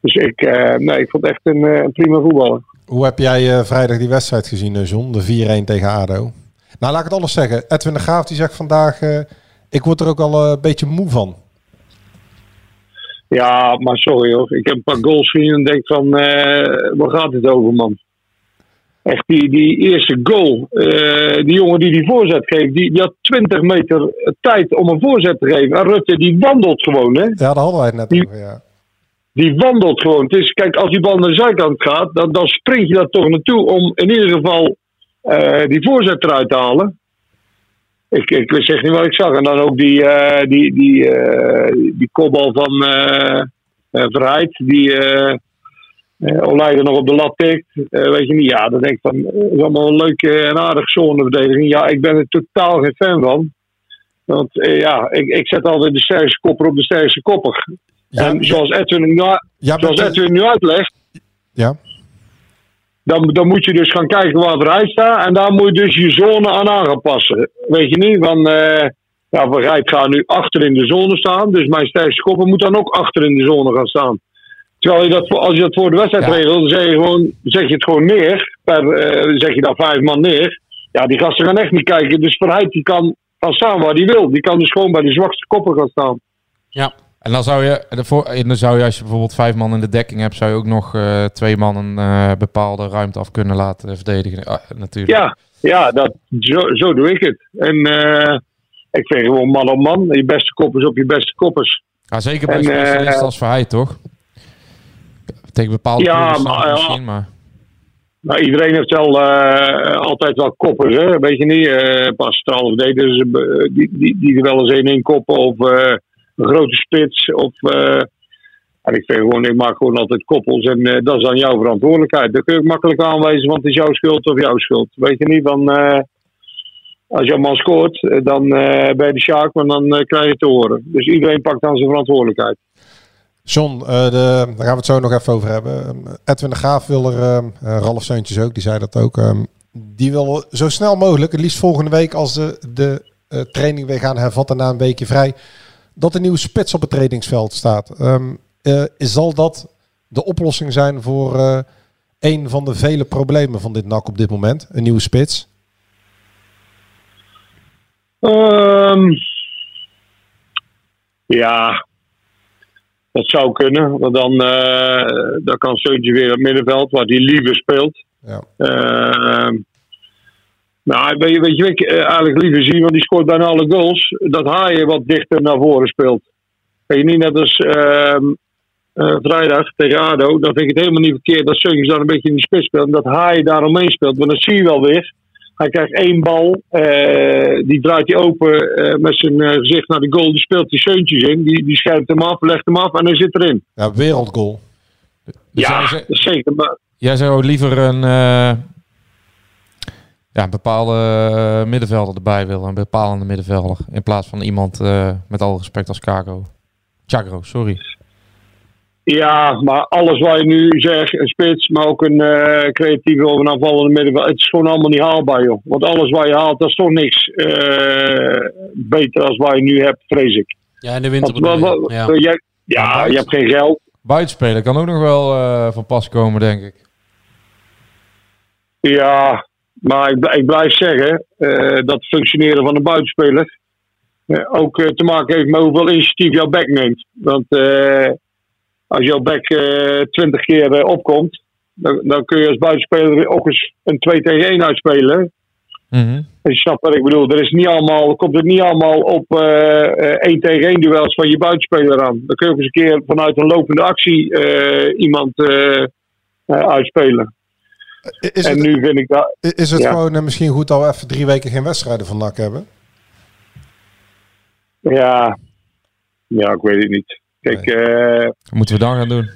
Dus ik, nee, ik vond het echt een, een prima voetballer. Hoe heb jij vrijdag die wedstrijd gezien, John? De 4-1 tegen ADO. Nou, laat ik het anders zeggen. Edwin de Graaf die zegt vandaag... eh, ik word er ook al eh, een beetje moe van. Ja, maar sorry hoor. Ik heb een paar goals gezien en denk van, eh waar gaat het over man? Echt die, die eerste goal. die jongen die die voorzet geeft, die, die had 20 meter tijd om een voorzet te geven. En Rutte die wandelt gewoon hè. Ja, daar hadden wij het net Die- over, ja. Die wandelt gewoon. Het is, kijk, als die bal naar de zijkant gaat, dan, dan sprint je daar toch naartoe om in ieder geval eh, die voorzet eruit te halen. Ik, ik zeg niet wat ik zag. En dan ook die, eh die, die, eh, die kopbal van Verheid, die Olijden nog op de lat tikt. Weet je niet, ja, dan denk ik van, dat is allemaal een leuke en aardige zoneverdediging. Ja, ik ben er totaal geen fan van. Want ja, ik, ik zet altijd de sterkste kopper op de sterkste kopper. Ja, en zoals Edwin, nu, Ja, zoals Edwin nu uitlegt, ja. Dan, dan moet je dus gaan kijken waar Verheid staat. En daar moet je dus je zone aan aan gaan passen. Weet je niet? Van, eh ja, Verheid gaat nu achter in de zone staan. Dus mijn sterkste kopper moet dan ook achter in de zone gaan staan. Terwijl je dat, voor- als je dat voor de wedstrijd Ja. regelt, dan zeg je, gewoon, zeg je het gewoon neer. Per, eh, zeg je dan vijf man neer. Ja, die gasten gaan echt niet kijken. Dus Verheid die kan gaan staan waar hij wil. Die kan dus gewoon bij de zwakste kopper gaan staan. Ja. En dan zou je, en dan zou je, als je bijvoorbeeld vijf man in de dekking hebt, zou je ook nog eh, twee man een eh, bepaalde ruimte af kunnen laten verdedigen. Ah, natuurlijk. Ja, ja dat, zo, zo doe ik het. En eh, ik vind gewoon man op man. Je beste koppers op je beste koppers. Ah, zeker bij En, specialisten als Verheid, toch? Tegen bepaalde Ja, maar, ja. misschien, maar... Nou, iedereen heeft wel, altijd wel koppers, hè? weet je niet. pas verdedigers eh, die, die, die er wel eens één in koppen. Of een grote spits. Of, eh, en ik vind gewoon, ik maak gewoon altijd koppels. En eh, dat is dan jouw verantwoordelijkheid. Dat kun je makkelijk aanwijzen, want het is jouw schuld of jouw schuld. Weet je niet, van... eh, als jouw man scoort, dan eh ben je de Sjaak, maar dan krijg je het te horen. Dus iedereen pakt dan zijn verantwoordelijkheid. John, de, daar gaan we het zo nog even over hebben. Ehm, Edwin de Graaf wil er, ehm, eh, Ralf Seuntjes ook, die zei dat ook. ehm, die wil zo snel mogelijk, het liefst volgende week als de, de training weer gaan hervatten na een weekje vrij, dat een nieuwe spits op het trainingsveld staat. Eh, zal dat de oplossing zijn voor eh, een van de vele problemen van dit NAC op dit moment? Een nieuwe spits? Ehm, ja, dat zou kunnen. Want dan, eh, dan kan Seuntje weer het middenveld, waar hij liever speelt. Ja. Ehm, nou, weet je, weet je wat ik eh, eigenlijk liever zie, want die scoort bijna alle goals. Dat Haaien wat dichter naar voren speelt. Weet je niet net als ehm, eh, vrijdag tegen ADO. Dan vind ik het helemaal niet verkeerd dat Seuntjes daar een beetje in de spits speelt. En dat Haaien daaromheen speelt. Want dan zie je wel weer. Hij krijgt één bal, eh, die draait hij open met zijn gezicht naar de goal. Die speelt die Seuntjes in, die, die schuift hem af, legt hem af en hij zit erin. Ja, wereldgoal. Dus ja, zeker. Maar, Jij zou liever een, ja, een bepaalde eh, middenvelder erbij willen. Een bepalende middenvelder. In plaats van iemand eh, met alle respect als Kago. Chagro, sorry. ja, maar alles wat je nu zegt, een spits, maar ook een eh, creatieve of een aanvallende middenveld. Het is gewoon allemaal niet haalbaar, joh. Want alles wat je haalt, dat is toch niks eh, beter als wat je nu hebt, vrees ik. Ja, in de winter Want, wat- wat- Ja. jij- ja, je hebt geen geld. Buitenspelen kan ook nog wel eh, van pas komen, denk ik. Ja, maar ik, ik blijf zeggen eh, dat het functioneren van een buitenspeler eh, ook eh, te maken heeft met hoeveel initiatief jouw back neemt. Want als jouw back twintig keer opkomt, dan, dan kun je als buitenspeler ook eens een 2 tegen 1 uitspelen. Mhm. En je snapt wat ik bedoel. Er is niet allemaal, komt het niet allemaal op eh, eh, 1 tegen 1 duels van je buitenspeler aan. Dan kun je ook eens een keer vanuit een lopende actie iemand uitspelen. Is en het, nu vind ik dat. is het ja. gewoon eh, misschien goed dat we even drie weken geen wedstrijden van NAC hebben? Ja, ja, ik weet het niet. Kijk, eh, Wat moeten we dan gaan doen?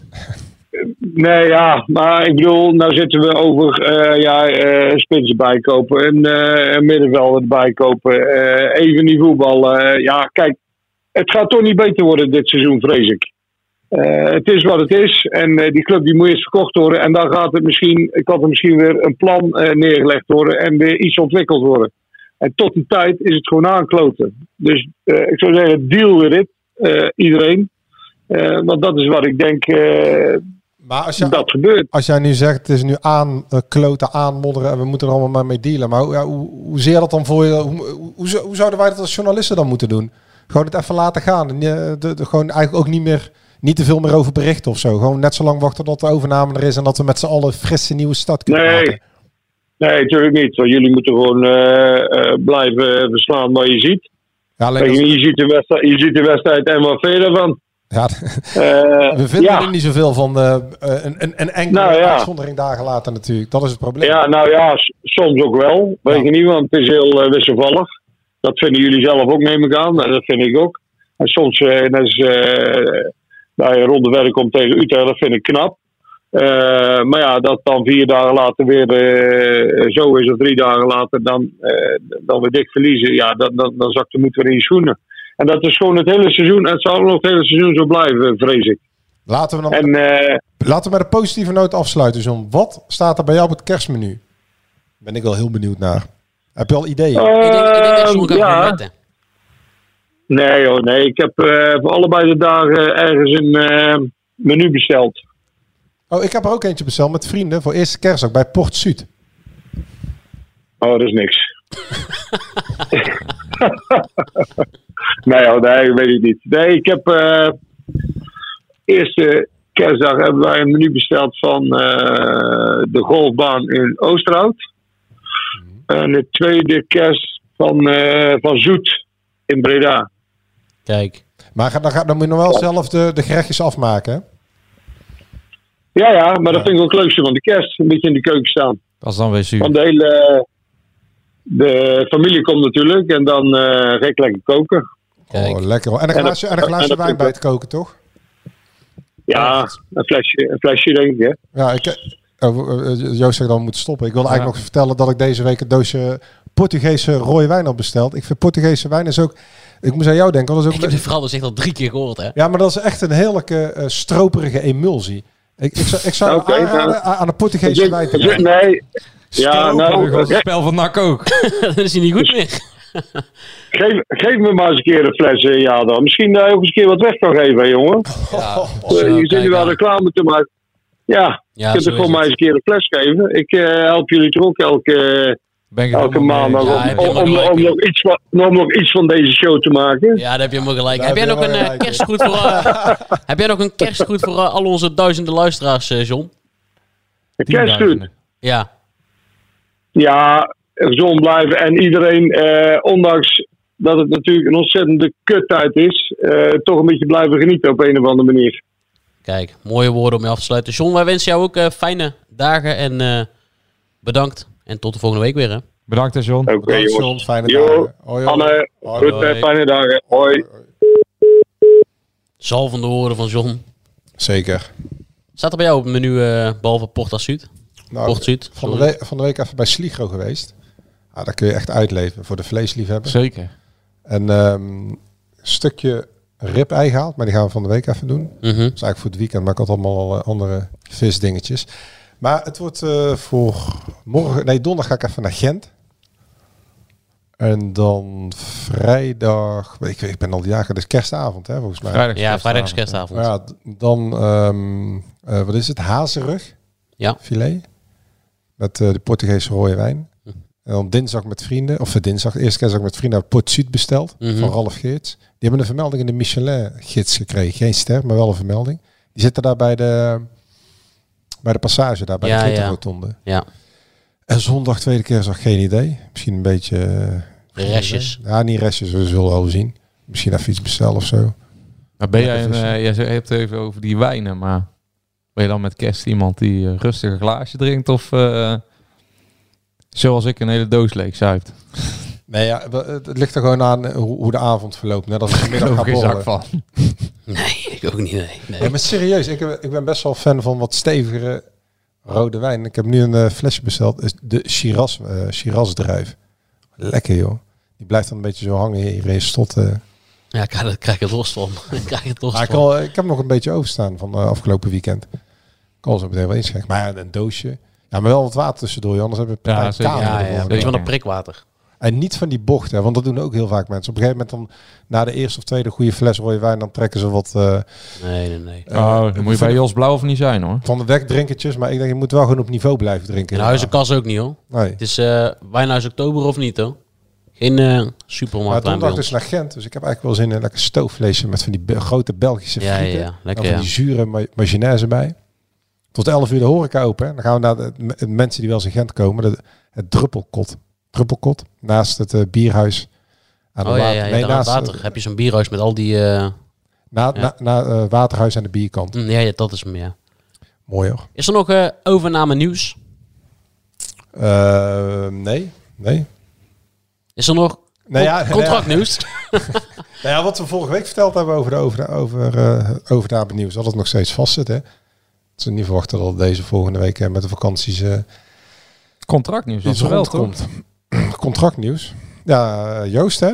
nee, ja, maar ik bedoel, nou zitten we over eh ja, eh spits erbij kopen, een, eh een middenveld erbij kopen, eh, even niet voetballen. ja, kijk, het gaat toch niet beter worden dit seizoen, vrees ik. Eh, het is wat het is en eh, die club die moet eerst verkocht worden en dan gaat het misschien, kan er misschien weer een plan eh, neergelegd worden en weer iets ontwikkeld worden. En tot die tijd is het gewoon aankloten. Dus ik zou zeggen, deal with it, iedereen. Want dat is wat ik denk Maar als, je, dat gebeurt. als jij nu zegt, het is nu aan eh, kloten, aanmodderen en we moeten er allemaal maar mee dealen. Maar hoe, ja, hoe, hoe je dat dan voor je? Hoe, hoe, hoe zou- hoe zouden wij dat als journalisten dan moeten doen? Gewoon het even laten gaan. En, de, de- gewoon eigenlijk ook niet meer, niet te veel meer over berichten of zo. Gewoon net zo lang wachten tot de overname er is en dat we met z'n allen frisse nieuwe stad kunnen Nee. maken. Nee, natuurlijk niet. Want jullie moeten gewoon eh, eh, blijven verslaan wat je ziet. Ja, alleen als- je, ziet de wedstrijd, je ziet de wedstrijd en wat je daarvan? Ja, Eh, we vinden ja. er niet zoveel van een, een, een enkele Nou, ja. uitzondering dagen later natuurlijk. Dat is het probleem. Ja, nou ja, soms ook wel. Weet je niet, want het is heel wisselvallig. Dat vinden jullie zelf ook, neem ik aan. En dat vind ik ook. En soms, eh, bij een ronde werk komt tegen Utrecht, dat vind ik knap. Eh, maar ja, dat dan vier dagen later weer eh, zo is, of drie dagen later dan, eh, dan weer dik verliezen. Ja, dan, dan, dan zakt de moed weer in je schoenen. En dat is gewoon het hele seizoen. En het zal nog het hele seizoen zo blijven, vrees ik. Laten we, dan, En eh, laten we met een positieve noot afsluiten, John. Wat staat er bij jou op het kerstmenu? Ben ik wel heel benieuwd naar. Heb je al ideeën? Ik denk, ik denk dat John ja. Nee hoor, nee. Ik heb eh, voor allebei de dagen ergens een eh, menu besteld. Oh, ik heb er ook eentje besteld met vrienden voor eerste kerstdag bij Port Zuid. Oh, dat is niks. nee hoor, nee, weet ik niet. Nee, ik heb, eh, eerste kerstdag hebben wij een menu besteld van de golfbaan in Oosterhout. En de tweede kerst van, van Zoet in Breda. Kijk. Maar dan, ga, dan moet je nog wel zelf de, de gerechtjes afmaken, hè? Ja, ja, maar dat vind ik ook het leukste van de kerst. Een beetje in de keuken staan. Dat is dan weer zuur. Want de hele de familie komt natuurlijk en dan eh, ga ik lekker koken. Oh, lekker. hoor. En een En glaasje, en een glaasje en dat wijn bij het koken, toch? Ja, een flesje, een flesje denk ik. Hè. Ja, ik, oh, eh, Joost zegt dat we moeten stoppen. Ik wilde eigenlijk nog vertellen dat ik deze week een doosje Portugese rode wijn had besteld. Ik vind Portugese wijn is ook... Ik moest aan jou denken, want dat is Ik ook... heb dit verhaal dus echt al drie keer gehoord, hè? Ja, maar dat is echt een heerlijke eh, stroperige emulsie. Ik, ik zou, ik zou aanraden nou, aan aan de Portugese wijn te gaan. Nee, ja, nou, Dat is het spel van NAC ook. Dan is hij niet goed meer. geef, geef me maar eens een keer een fles, eh, ja dan. Misschien dat je ook eens een keer wat weg kan geven, jongen. Ja, Eh, zo, je zit nu wel aan. reclame te maken. Ja, Ja, je kunt er gewoon maar eens een keer een fles geven. Ik eh, help jullie toch ook elke, Ben ik elke maandag. Ja, om, nog iets van, om nog iets van deze show te maken. Ja, daar heb je helemaal gelijk. Daar heb jij nog een eh, gelijk, kerstgoed voor... eh, heb jij nog een kerstgoed voor eh, al onze duizenden luisteraars, eh, John? Een kerstgoed. Ja. Ja, gezond blijven. En iedereen, eh, ondanks dat het natuurlijk een ontzettende kuttijd is, eh, toch een beetje blijven genieten op een of andere manier. Kijk, mooie woorden om je af te sluiten. John, wij wensen jou ook eh, fijne dagen en eh, bedankt. En tot de volgende week weer, hè? Bedankt, hè, John. Bedankt, jongens. John. Fijne Yo, dagen. Hoi. Anne, Hoi, goed, hoi. fijne dagen. Hoi. Zalvende woorden van John. Zeker. Staat er bij jou op het menu, eh, behalve Porta Zuid? Nou, Port Zuid, van, de week, van de week even bij Sligro geweest. Ah, daar kun je echt uitleven voor de vleesliefhebber. Zeker. En ehm, een stukje rib-ei gehaald, maar die gaan we van de week even doen. Mhm. Dat is eigenlijk voor het weekend, maar ik had allemaal eh, andere visdingetjes. Maar het wordt eh, voor morgen, nee, donderdag ga ik even naar Gent. En dan vrijdag, ik, weet- ik ben al die dagen, dus kerstavond hè, volgens mij. Vrijdag Ja, vrijdag is kerstavond. Ja, dan, ehm, eh, wat is het, hazenrug Ja. filet. Met eh, de Portugese rode wijn. En dan dinsdag met vrienden, of dinsdag, eerste kerstdag met vrienden, Port Zuid besteld. Mhm. Van Ralf Geerts. Die hebben een vermelding in de Michelin-gids gekregen. Geen ster, maar wel een vermelding. Die zitten daar bij de, bij de passage, daar bij Ja, de ja. Gitterrotonde. Ja. En zondag, tweede kerstdag, geen idee. Misschien een beetje... eh, Restjes. Ja, niet restjes, we zullen wel zien. Misschien even iets bestellen of zo. Maar ben jij een, eh, jij hebt het even over die wijnen, maar ben je dan met kerst iemand die eh, rustig een glaasje drinkt of eh, zoals ik een hele doos leeg zuipt? Nee, ja, het het ligt er gewoon aan hoe, hoe de avond verloopt. Net als ik ga geen zak borrelen. van. Nee, ik ook niet, nee. nee. Nee, maar serieus, ik, heb- ik ben best wel fan van wat stevigere rode wijn. Ik heb nu een eh, flesje besteld, is de Shiraz, eh Shiraz druif. Lekker joh. Die blijft dan een beetje zo hangen hier in je stot. eh. Ja, ik krijg er- krijg ik het dorst van. ik krijg het Maar ik, van. al, ik heb nog een beetje overstaan van uh, afgelopen weekend. Ik kan zo meteen wel inschenken. Maar ja, een doosje. Ja, maar wel wat water tussendoor, joh, anders hebben we Ja, zeker. kamer Ja, ja, een beetje van een prikwater. En niet van die bochten, want dat doen ook heel vaak mensen. Op een gegeven moment dan, na de eerste of tweede goede fles rode wijn, dan trekken ze wat eh, Nee, nee, nee. Oh, dan moet je bij Jos Blauw of niet zijn hoor. van de wegdrinkertjes. Maar ik denk, je moet wel gewoon op niveau blijven drinken. En Huizenkas ook niet, hoor. Nee. Het is eh Wijnhuis Oktober of niet, hoor. Geen eh Maar supermarkt donderdag dus naar Gent, dus ik heb eigenlijk wel zin in een lekker stoofvleesje met van die be- grote Belgische Ja, frieten. ja, ja. Lekker, en van ja. die zure ma- mayonaise bij. Tot 11 uur de horeca open. hè. Dan gaan we naar de, de mensen die wel eens in Gent komen, de, het druppelkot. Druppelkot, naast het eh, bierhuis. Aan de Oh ja, water- ja, ja, nee, daar aan het naast, water heb je zo'n bierhuis met al die... eh, Na, Ja. na, na eh, waterhuis aan de bierkant. mm, ja, ja, dat is hem, ja. Mooi hoor. Is er nog eh, overname nieuws? Eh, nee, nee. Is er nog Nou ja, con- contractnieuws? Nou ja, wat we vorige week verteld hebben over de over, over, overname nieuws, dat het nog steeds vast zit. Hè? Dat ze niet verwachten dat deze volgende week met de vakanties eh Contractnieuws, dat is wel toch? Contractnieuws. Ja, eh, Joost hè?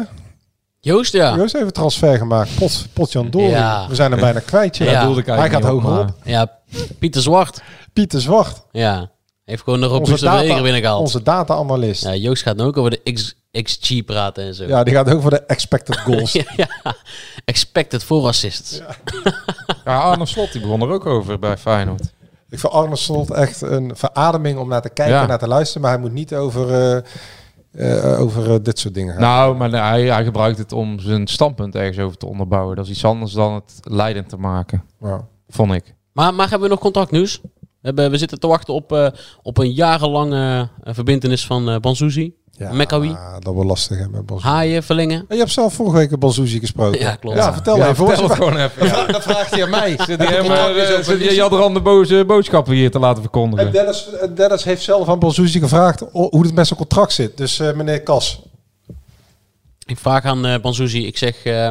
Joost, ja. Joost heeft een transfer gemaakt. Pot, Potjan Dory. Ja. We zijn er bijna kwijt. Ja. Ja. bedoelde ik Hij gaat op, hoger maar- op. Ja, Pieter Zwart. Pieter Zwart. Ja. Heeft gewoon de Onze robuuste beweging binnengehaald. onze data-analyst. Ja, Ja. Joost gaat nu ook over de X, XG praten en zo. die gaat ook voor de expected goals. ja, ja. Expected for assists. Ja, Arne Slot die begon er ook over bij Feyenoord. Ik vind Arne Slot echt een verademing om naar te kijken Ja. en naar te luisteren. Maar hij moet niet over, eh, eh, over eh, dit soort dingen gaan. Nou, maar hij, hij gebruikt het om zijn standpunt ergens over te onderbouwen. Dat is iets anders dan het leidend te maken. Ja. vond ik. Maar, maar hebben we nog contactnieuws? We, hebben, we zitten te wachten op, eh, op een jarenlange uh, verbindenis van uh, Banzuzi. Ja, Mekawi. dat wordt lastig hè, met Banzuzi. Haaien, verlengen. En je hebt zelf vorige week een Banzuzi gesproken. Ja, klopt. Ja, vertel Ja, even. vertel het gewoon even. Ja. Dan vraagt hij aan mij. Zit hij hem, eh, zit hij Jadran de boze boodschappen hier te laten En verkondigen? Dennis, eh, Dennis heeft zelf aan Banzuzi gevraagd hoe het met zijn contract zit. Dus eh, meneer Kas. Ik vraag aan uh, Banzuzi, ik zeg, eh,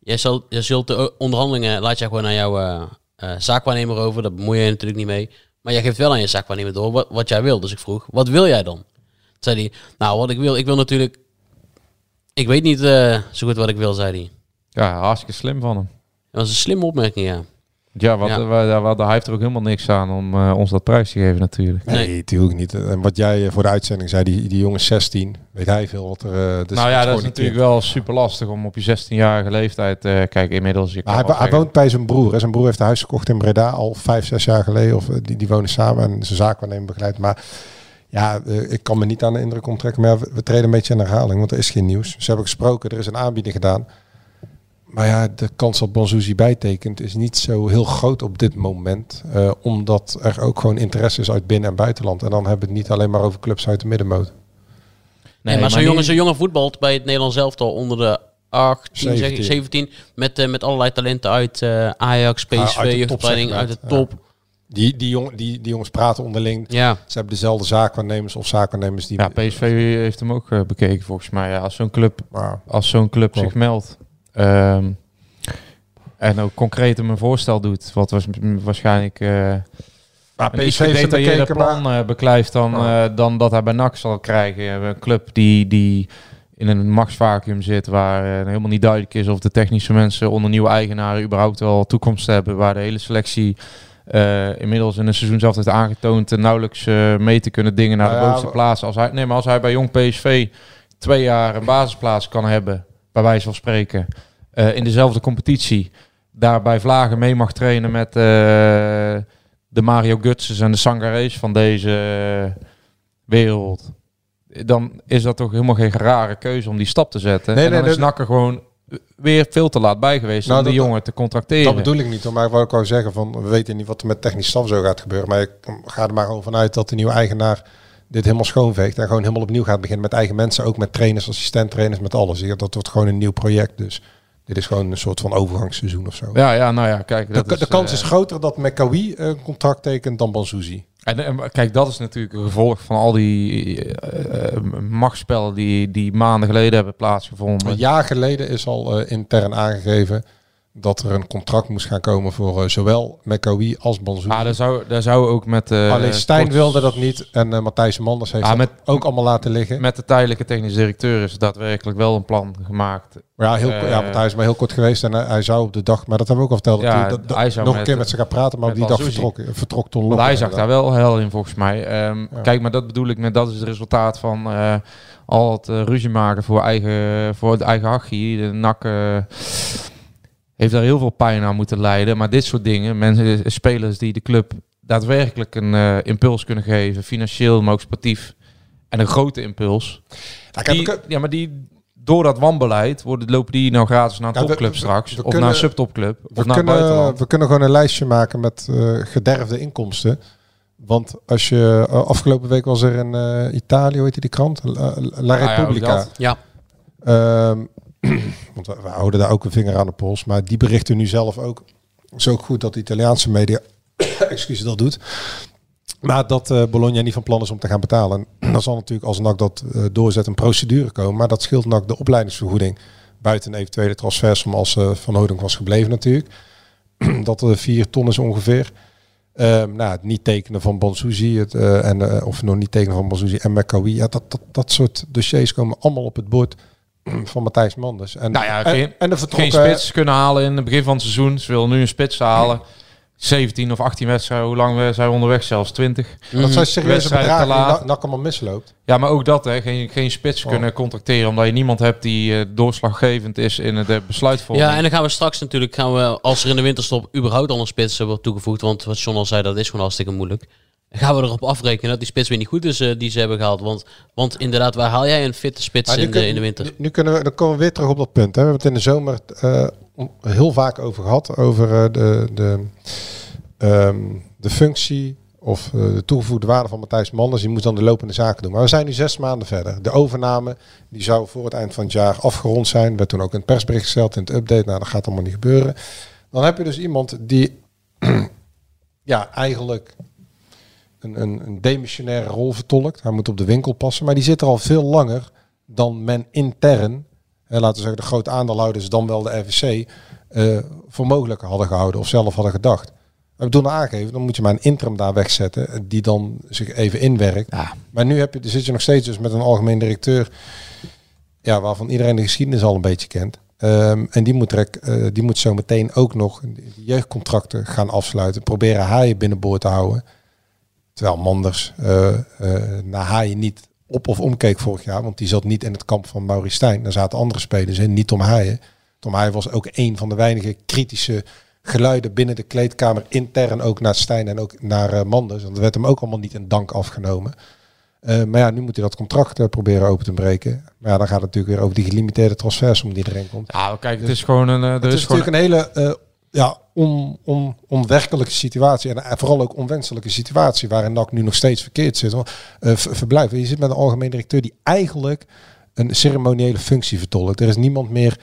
jij, zal, jij zult de onderhandelingen, laat jij gewoon aan jouw eh, eh, zaakwaarnemer over, daar bemoei je je natuurlijk niet mee. Maar jij geeft wel aan je zaakwaarnemer door wat, wat jij wil. Dus ik vroeg, wat wil jij dan? Zei hij, nou wat ik wil, ik wil natuurlijk, ik weet niet eh, zo goed wat ik wil, zei hij. Ja, hartstikke slim van hem. Dat was een slimme opmerking, ja. Ja, wat, Ja. eh, wa- wa- hij heeft er ook helemaal niks aan om eh, ons dat prijs te geven natuurlijk. Nee, natuurlijk niet. En wat jij eh, voor de uitzending zei, die, die jongen is 16. Weet hij veel wat er... eh, dus nou ja, dat is natuurlijk wel super lastig om op je 16-jarige leeftijd... eh kijk, inmiddels... Je Maar hij, woont bij zijn broer. Hè. Zijn broer heeft een huis gekocht in Breda al vijf, zes jaar geleden. Of eh, die, die wonen samen en zijn zaakwaarnemer begeleid. Maar ja, eh, ik kan me niet aan de indruk onttrekken. Maar we, treden een beetje in herhaling, want er is geen nieuws. Ze hebben gesproken, er is een aanbieding gedaan. Maar ja, de kans dat Bonzuzi bijtekent is niet zo heel groot op dit moment. eh, omdat er ook gewoon interesse is uit binnen- en buitenland. En dan hebben we het niet alleen maar over clubs uit de middenmoot. Nee, maar, maar zo'n niet- jongen, zo'n jongen voetbalt bij het Nederlands elftal onder de 18, zeg ik, 17. 17. Met, eh, met allerlei talenten uit eh, Ajax, PSV, uit de jeugdopleiding, uit de top. Die, die, jong, die, die jongens praten onderling. Ja. Ze hebben dezelfde zaakwaarnemers of zaakwaarnemers die... Ja, PSV heeft hem ook eh, bekeken volgens mij. Ja, als zo'n club, als zo'n club zich meldt ehm, en ook concreet hem een voorstel doet, wat was waarschijnlijk eh maar een PSV heeft bekeken, plan maar... eh, beklijft dan, eh, dan dat hij bij NAC zal krijgen. We hebben Een club die, die in een machtsvacuum zit, waar helemaal niet duidelijk is of de technische mensen onder nieuwe eigenaren überhaupt wel toekomst hebben, waar de hele selectie eh, inmiddels in een seizoen zelf heeft aangetoond en nauwelijks eh, mee te kunnen dingen naar Nou de bovenste we- plaats. Als hij, nee, maar als hij bij Jong PSV twee jaar een basisplaats kan hebben, bij wijze van spreken, eh, in dezelfde competitie, daarbij Vlagen mee mag trainen met eh, de Mario Gutses en de Sangarees van deze eh, wereld, dan is dat toch helemaal geen rare keuze om die stap te zetten. Nee, en dan nee, is gewoon weer veel te laat bij geweest Nou, om die dat- jongen te contracteren. Dat bedoel ik niet, maar ik wou ook wel zeggen van, we weten niet wat er met technisch staf zo gaat gebeuren, maar ik ga er maar gewoon vanuit dat de nieuwe eigenaar dit helemaal schoonveegt en gewoon helemaal opnieuw gaat beginnen met eigen mensen, ook met trainers, assistenttrainers, met alles. Dat wordt gewoon een nieuw project, dus dit is gewoon een soort van overgangsseizoen of zo. Ja, ja, nou ja, kijk. de, Dat de is, kans eh, is groter dat Mekawi een contract tekent dan Banzuzi. En, kijk, dat is natuurlijk een gevolg van al die eh, machtsspellen die, die maanden geleden hebben plaatsgevonden. Een jaar geleden is al intern aangegeven dat er een contract moest gaan komen voor eh, zowel Mekawi als Banzuzi. Ah, daar zou, daar zou ook met... eh, Alleen Stijn wilde dat niet en eh, Matthijs Manders heeft Ah, met- ook allemaal laten liggen. Met de tijdelijke technisch directeur is daadwerkelijk wel een plan gemaakt. Maar ja, heel, ja, want hij is maar heel kort geweest en hij, zou op de dag, maar dat hebben we ook al verteld, Ja, dat, nog een keer met ze gaan praten, maar op die dag vertrok, vertrok Ton hij zag daar wel hel in volgens mij. Ehm, Ja. Kijk, maar dat bedoel ik met dat is het resultaat van al het ruzie maken voor eigen, voor het eigen hachie. De NAC eh, heeft daar heel veel pijn aan moeten lijden. Maar dit soort dingen, mensen, spelers die de club daadwerkelijk een eh, impuls kunnen geven, financieel, maar ook sportief. En een grote impuls. Nou, Die- we ja, maar die door dat wanbeleid worden, lopen die nou gratis naar een Ja, topclub we- straks. of kunnen- naar een subtopclub. Of naar kunnen, buitenland. we kunnen gewoon een lijstje maken met eh, gederfde inkomsten. Want als je eh, afgelopen week was er in Italië, hoe heet die, krant? La, Repubblica. Ja. Want we, houden daar ook een vinger aan de pols. Maar die berichten nu zelf ook. Ook goed dat de Italiaanse media excuses dat doet. Maar dat eh, Bologna niet van plan is om te gaan betalen. En dan zal natuurlijk als dat eh, doorzet een procedure komen. Maar dat scheelt NAC de opleidingsvergoeding. Buiten een eventuele transfersom als eh, Van Houding was gebleven natuurlijk. dat er 4 ton is ongeveer. Ehm, nou, het niet tekenen van Bansuzi het, en, of nog niet tekenen van Bansuzi en Mekawi. Ja, dat, dat, dat soort dossiers komen allemaal op het bord van Matthijs Manders. En, Nou ja, en, geen, en de geen vertrokken... spits kunnen halen in het begin van het seizoen. Ze willen nu een spits halen. 17 of 18 wedstrijden. Hoe lang we- zijn we onderweg? Zelfs 20. Dat zijn serieuze Wedstrijden bedragen te die laat. NAC- allemaal misloopt. Ja, maar ook dat, hè. Geen, geen spits Oh. kunnen contracteren. Omdat je niemand hebt die eh, doorslaggevend is in het eh, besluitvorming. Ja, en dan gaan we straks natuurlijk, gaan we, als er in de winterstop überhaupt al een spits wordt toegevoegd, want wat John al zei, dat is gewoon hartstikke moeilijk. Gaan we erop afrekenen dat die spits weer niet goed is eh, die ze hebben gehaald. Want, want inderdaad, waar haal jij een fitte spits nu in, de, kun- in de winter? Nu, nu kunnen we, dan komen we weer terug op dat punt. Hè. We hebben het in de zomer eh, heel vaak over gehad. Over eh, de, de ehm, de functie of eh, de toegevoegde waarde van Matthijs Manders. Die moet dan de lopende zaken doen. Maar we zijn nu zes maanden verder. De overname die zou voor het eind van het jaar afgerond zijn. Werd toen ook in het persbericht gesteld in het update. Nou, dat gaat allemaal niet gebeuren. Dan heb je dus iemand die ja, eigenlijk een, een, een demissionaire rol vertolkt. Hij moet op de winkel passen. Maar die zit er al veel langer dan men intern, hè, laten we zeggen de grote aandeelhouders, dan wel de RVC, eh, voor mogelijk hadden gehouden of zelf hadden gedacht. We hebben toen aangegeven, dan moet je maar een interim daar wegzetten, eh, die dan zich even inwerkt. Maar nu heb je, zit je nog steeds dus met een algemeen directeur, ja, waarvan iedereen de geschiedenis al een beetje kent. Ehm, en die moet, rek, eh, die moet zo meteen ook nog jeugdcontracten gaan afsluiten. Proberen haaien binnenboord te houden. Terwijl Manders uh, uh, naar haaien niet op of omkeek vorig jaar. Want die zat niet in het kamp van Maurice Stijn. Daar zaten andere spelers in, niet Tom Haaien. Tom Haaien was ook een van de weinige kritische geluiden binnen de kleedkamer. Intern ook naar Stijn en ook naar uh, Manders. Want er werd hem ook allemaal niet in dank afgenomen. Uh, maar ja, nu moet hij dat contract uh, proberen open te breken. Maar ja, dan gaat het natuurlijk weer over die gelimiteerde transfers om die erin komt. Ja, kijk, Dus het is gewoon een... Uh, het is, is natuurlijk een hele uh, ja, on, on, onwerkelijke situatie. En vooral ook onwenselijke situatie. Waarin NAC nu nog steeds verkeerd zit. Uh, verblijven. Je zit met een algemeen directeur die eigenlijk een ceremoniële functie vertolkt. Er is niemand meer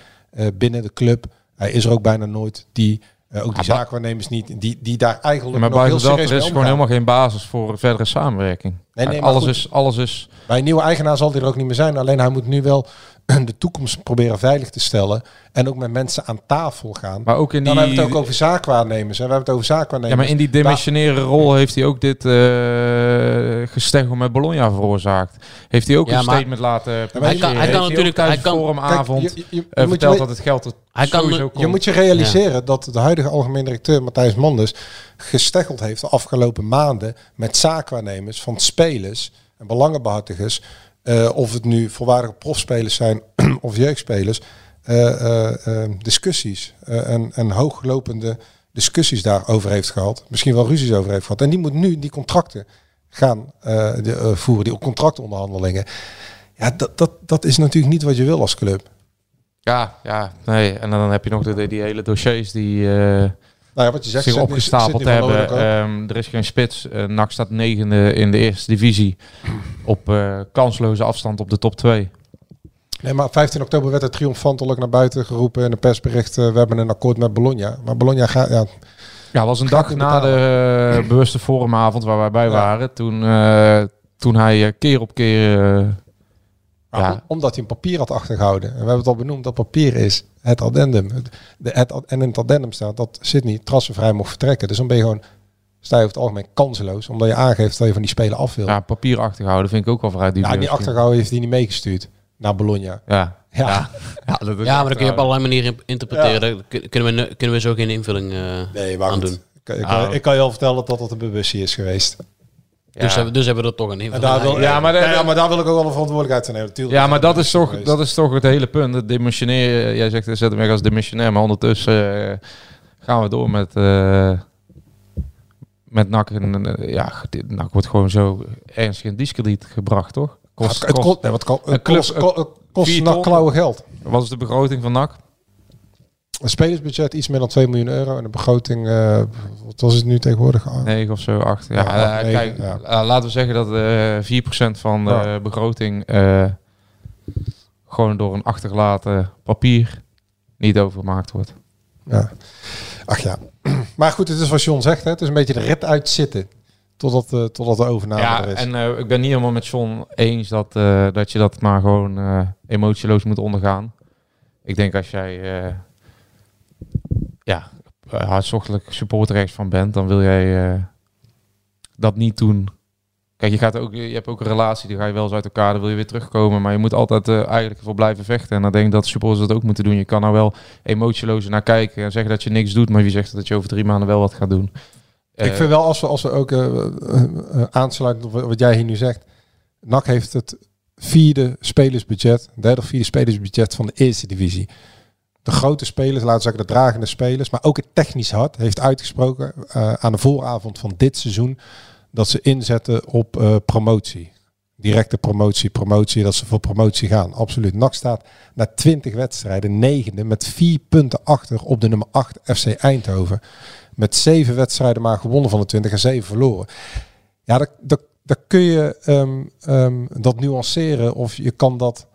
binnen de club. Hij is er ook bijna nooit die... Uh, ook die ja, zaakwaarnemers niet, die, die daar eigenlijk ja, maar nog heel dat, serieus er is gewoon helemaal geen basis voor verdere samenwerking. Nee, nee, alles, is, alles is... Bij een nieuwe eigenaar zal die er ook niet meer zijn. Alleen hij moet nu wel de toekomst proberen veilig te stellen. En ook met mensen aan tafel gaan. Maar ook in die... Dan hebben we het ook over zaakwaarnemers. Hè? We hebben het over zaakwaarnemers. Ja, maar in die dimensionaire rol heeft hij ook dit uh, gesteggel met Bologna veroorzaakt. Heeft hij ook Ja, een maar- statement laten Ja, maar hij kan- hij kan natuurlijk- hij kan- forumavond Kijk, je- je- je eh, moet verteld je- dat het geld er Hij kan- komt. Je moet je realiseren dat de huidige algemeen directeur Matthijs Manders gesteggeld heeft de afgelopen maanden met zaakwaarnemers van spelers en belangenbehartigers. eh, of het nu volwaardige profspelers zijn of jeugdspelers. eh, eh, discussies en, en hooglopende discussies daarover heeft gehad. Misschien wel ruzies over heeft gehad. En die moet nu die contracten gaan de, voeren, die contractonderhandelingen. Ja, dat, dat, dat is natuurlijk niet wat je wil als club. Ja, ja, nee. En dan heb je nog de, die hele dossiers die Nou ja, wat je zegt, zich opgestapeld van hebben. Ehm, er is geen spits. Uh, NAC staat negende in de eerste divisie. Op eh, kansloze afstand op de top 2. Nee, maar 15 oktober werd het triomfantelijk naar buiten geroepen in een persbericht. eh, we hebben een akkoord met Bologna. Maar Bologna gaat, ja, Ja, was een dag na de eh, bewuste forumavond waar wij bij Ja. waren. Toen, eh, toen hij eh, keer op keer... maar ja, omdat hij een papier had achtergehouden. En we hebben het al benoemd, dat papier is het addendum. Het- De, het, en in het addendum staat dat Sydney trassenvrij mocht vertrekken. Dus dan ben je gewoon, sta je over het algemeen kanseloos. Omdat je aangeeft dat je van die spelen af wil. ja, papier achtergehouden vind ik ook wel vrij Ja, dubieus. niet achtergehouden heeft hij niet meegestuurd naar Bologna. Ja. Ja. Ja. Ja, dat Ja, maar dan kun je op eh, allerlei manieren in- interpreteren. Daar kunnen, we, kunnen we zo geen invulling eh, Nee, maar aan goed. doen. Ik, ik, ik kan je al vertellen dat dat een bewustzing is geweest. Ja. Dus, hebben, dus hebben we er toch een daar aan. wil, Ja, maar de- ja, maar daar wil ik ook wel een verantwoordelijkheid aan nemen. Natuurlijk Ja, maar dat is, toch, dat is toch het hele punt. Het dimensioneren. Jij zegt, zet hem weg als dimensionair. Maar ondertussen eh, gaan we door met... eh met NAC. En, eh, ja, NAC wordt gewoon zo ernstig in discrediet gebracht, toch? Ja, Kost, het kost- kost, nee, wat kost, kost klauwen geld. wat is de begroting van NAC? Een spelersbudget iets meer dan 2 miljoen euro. En de begroting, eh, wat was het nu tegenwoordig? Ah, 9 of zo, 8. Ja, eh, kijk, ja. eh, laten we zeggen dat eh 4% van de Ja. begroting gewoon door een achtergelaten papier niet overgemaakt wordt. Ja. Ach ja. Maar goed, het is wat John zegt. Hè. Het is een beetje de rit uitzitten. Totdat, totdat de overname ja, er is. en ik ben niet helemaal met John eens dat, dat je dat maar gewoon emotieloos moet ondergaan. Ik denk als jij ja, hartstochtelijk supporter rechts van bent, dan wil jij eh, dat niet doen. Kijk, je, gaat ook, je hebt ook een relatie, die ga je wel eens uit elkaar, dan wil je weer terugkomen. Maar je moet altijd eh, eigenlijk ervoor blijven vechten. En dan denk ik dat supporters dat ook moeten doen. Je kan nou wel emotieloos naar kijken en zeggen dat je niks doet, maar wie zegt dat je over drie maanden wel wat gaat doen? ik Eh, vind wel, als we, als we ook aansluiten op wat jij hier nu zegt. NAC heeft het vierde spelersbudget, derde of vierde spelersbudget van de eerste divisie. De grote spelers, laten we zeggen de dragende spelers, maar ook het technisch hart heeft uitgesproken eh, aan de vooravond van dit seizoen dat ze inzetten op eh, promotie. Directe promotie, promotie, dat ze voor promotie gaan. Absoluut. NAC staat na 20 wedstrijden negende met vier punten achter op de nummer 8 FC Eindhoven. met zeven wedstrijden maar gewonnen van de 20 en zeven verloren. Ja, dat, dat, dat kun je ehm, ehm, dat nuanceren of je kan dat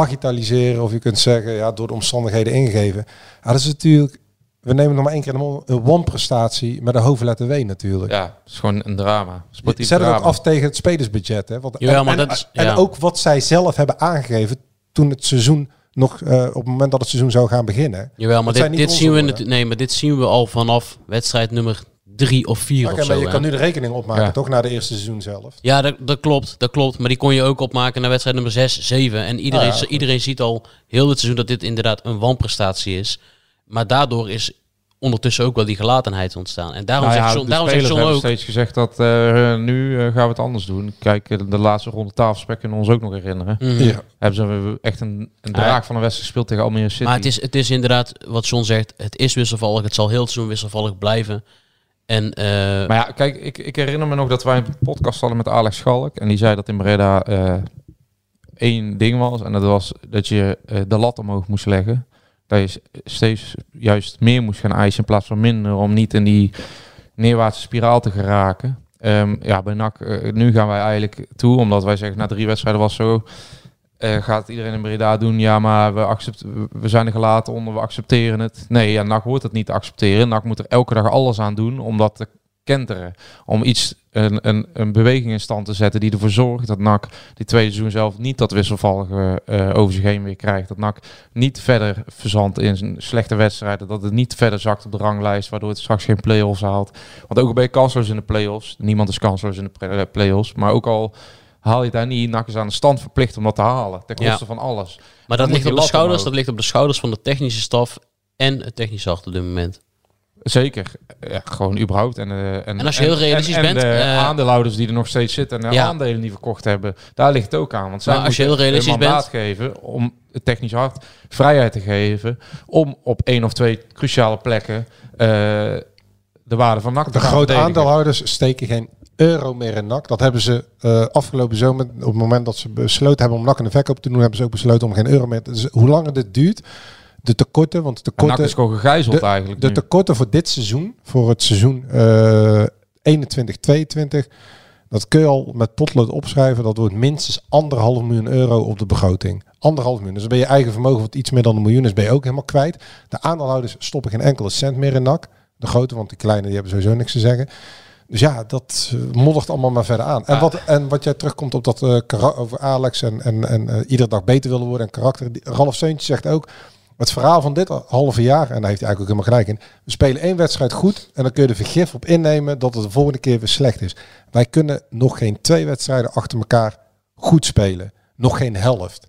bagitaliseren of je kunt zeggen, ja, door de omstandigheden ingegeven. Ja, dat is natuurlijk, we nemen nog maar één keer een, een one-prestatie met een hoofdletter W natuurlijk. Ja, het is gewoon een drama. Sportief Zet het ook af tegen het spelersbudget. Hè? Want, Jawel, en, maar dat is- en ja. ook wat zij zelf hebben aangegeven toen het seizoen nog, eh, op het moment dat het seizoen zou gaan beginnen. Jawel, maar dit, dit zien we nee, maar dit zien we al vanaf wedstrijd nummer drie of vier Oké, of zo. maar je hè. kan nu de rekening opmaken, Ja. toch? Na de eerste seizoen zelf. Ja, dat, dat klopt, dat klopt. Maar die kon je ook opmaken naar wedstrijd nummer 6, 7. En iedereen, Ah, ja, iedereen ziet al heel het seizoen dat dit inderdaad een wanprestatie is. Maar daardoor is ondertussen ook wel die gelatenheid ontstaan. En daarom Nou zegt ja, John, de daarom zegt John hebben ook... steeds gezegd dat eh, nu eh, gaan we het anders doen. Kijk, eh, de laatste ronde tafelspek kunnen we ons ook nog herinneren. Mhm. Ja. Hebben ze echt een, een Ja. draag van een wedstrijd gespeeld tegen Almere City. Maar het is, het is inderdaad, wat John zegt, het is wisselvallig. Het zal heel het seizoen wisselvallig blijven. En eh, Maar ja, kijk, ik, ik herinner me nog dat wij een podcast hadden met Alex Schalk. En die zei dat in Breda eh, één ding was. En dat was dat je eh, de lat omhoog moest leggen. Dat je steeds juist meer moest gaan eisen in plaats van minder. Om niet in die neerwaartse spiraal te geraken. Ehm, ja, bij nu gaan wij eigenlijk toe. Omdat wij zeggen, na drie wedstrijden was zo... eh, gaat iedereen in Breda doen? Ja, maar we, accept, we zijn er gelaten onder, we accepteren het. Nee, ja, NAC hoort het niet te accepteren. NAC moet er elke dag alles aan doen om dat te kenteren. Om iets, een, een, een beweging in stand te zetten die ervoor zorgt dat NAC die tweede seizoen zelf niet dat wisselvallige eh, over zich heen weer krijgt. Dat NAC niet verder verzandt in zijn slechte wedstrijden. Dat het niet verder zakt op de ranglijst, waardoor het straks geen play-offs haalt. Want ook al ben je kansloos in de play-offs. Niemand is kansloos in de play-offs. Maar ook al haal je daar niet, is aan de stand verplicht om dat te halen. Ten koste Ja. van alles. maar dat ligt, op de schouders, omhoog. dat ligt op de schouders van de technische staf en het technische hart op dit moment. Zeker. Ja, gewoon überhaupt. En, eh, en, En als je heel realistisch en, en bent, de eh, aandeelhouders die er nog steeds zitten en de Ja. aandelen die verkocht hebben, daar ligt het ook aan. Want zij Maar als je moeten heel realistisch een mandaat geven om het technisch hart vrijheid te geven om op één of twee cruciale plekken eh, de waarde van NAC te De grote aandeelhouders steken geen euro meer in NAC. Dat hebben ze eh, afgelopen zomer, op het moment dat ze besloten hebben om NAC in de verkoop te doen, hebben ze ook besloten om geen euro meer te... Dus hoe langer dit duurt, de tekorten, want de NAC tekorten... is gewoon gegijzeld de, eigenlijk De nu. tekorten voor dit seizoen, voor het seizoen eh 21, 22, dat kun je al met potlood opschrijven. Dat wordt minstens anderhalf miljoen euro op de begroting. Anderhalf miljoen. Dus dan ben je eigen vermogen wat iets meer dan een miljoen is, ben je ook helemaal kwijt. De aandeelhouders stoppen geen enkele cent meer in NAC. De grote, want die kleine die hebben sowieso niks te zeggen. Dus ja, dat eh, moddert allemaal maar verder aan. En, wat, en wat jij terugkomt op dat eh, kara- over Alex en, en, en eh, iedere dag beter willen worden en karakter. Ralf Seuntje zegt ook, het verhaal van dit halve jaar, en daar heeft hij eigenlijk ook helemaal gelijk in. We spelen één wedstrijd goed en dan kun je er vergif op innemen dat het de volgende keer weer slecht is. Wij kunnen nog geen twee wedstrijden achter elkaar goed spelen. Nog geen helft.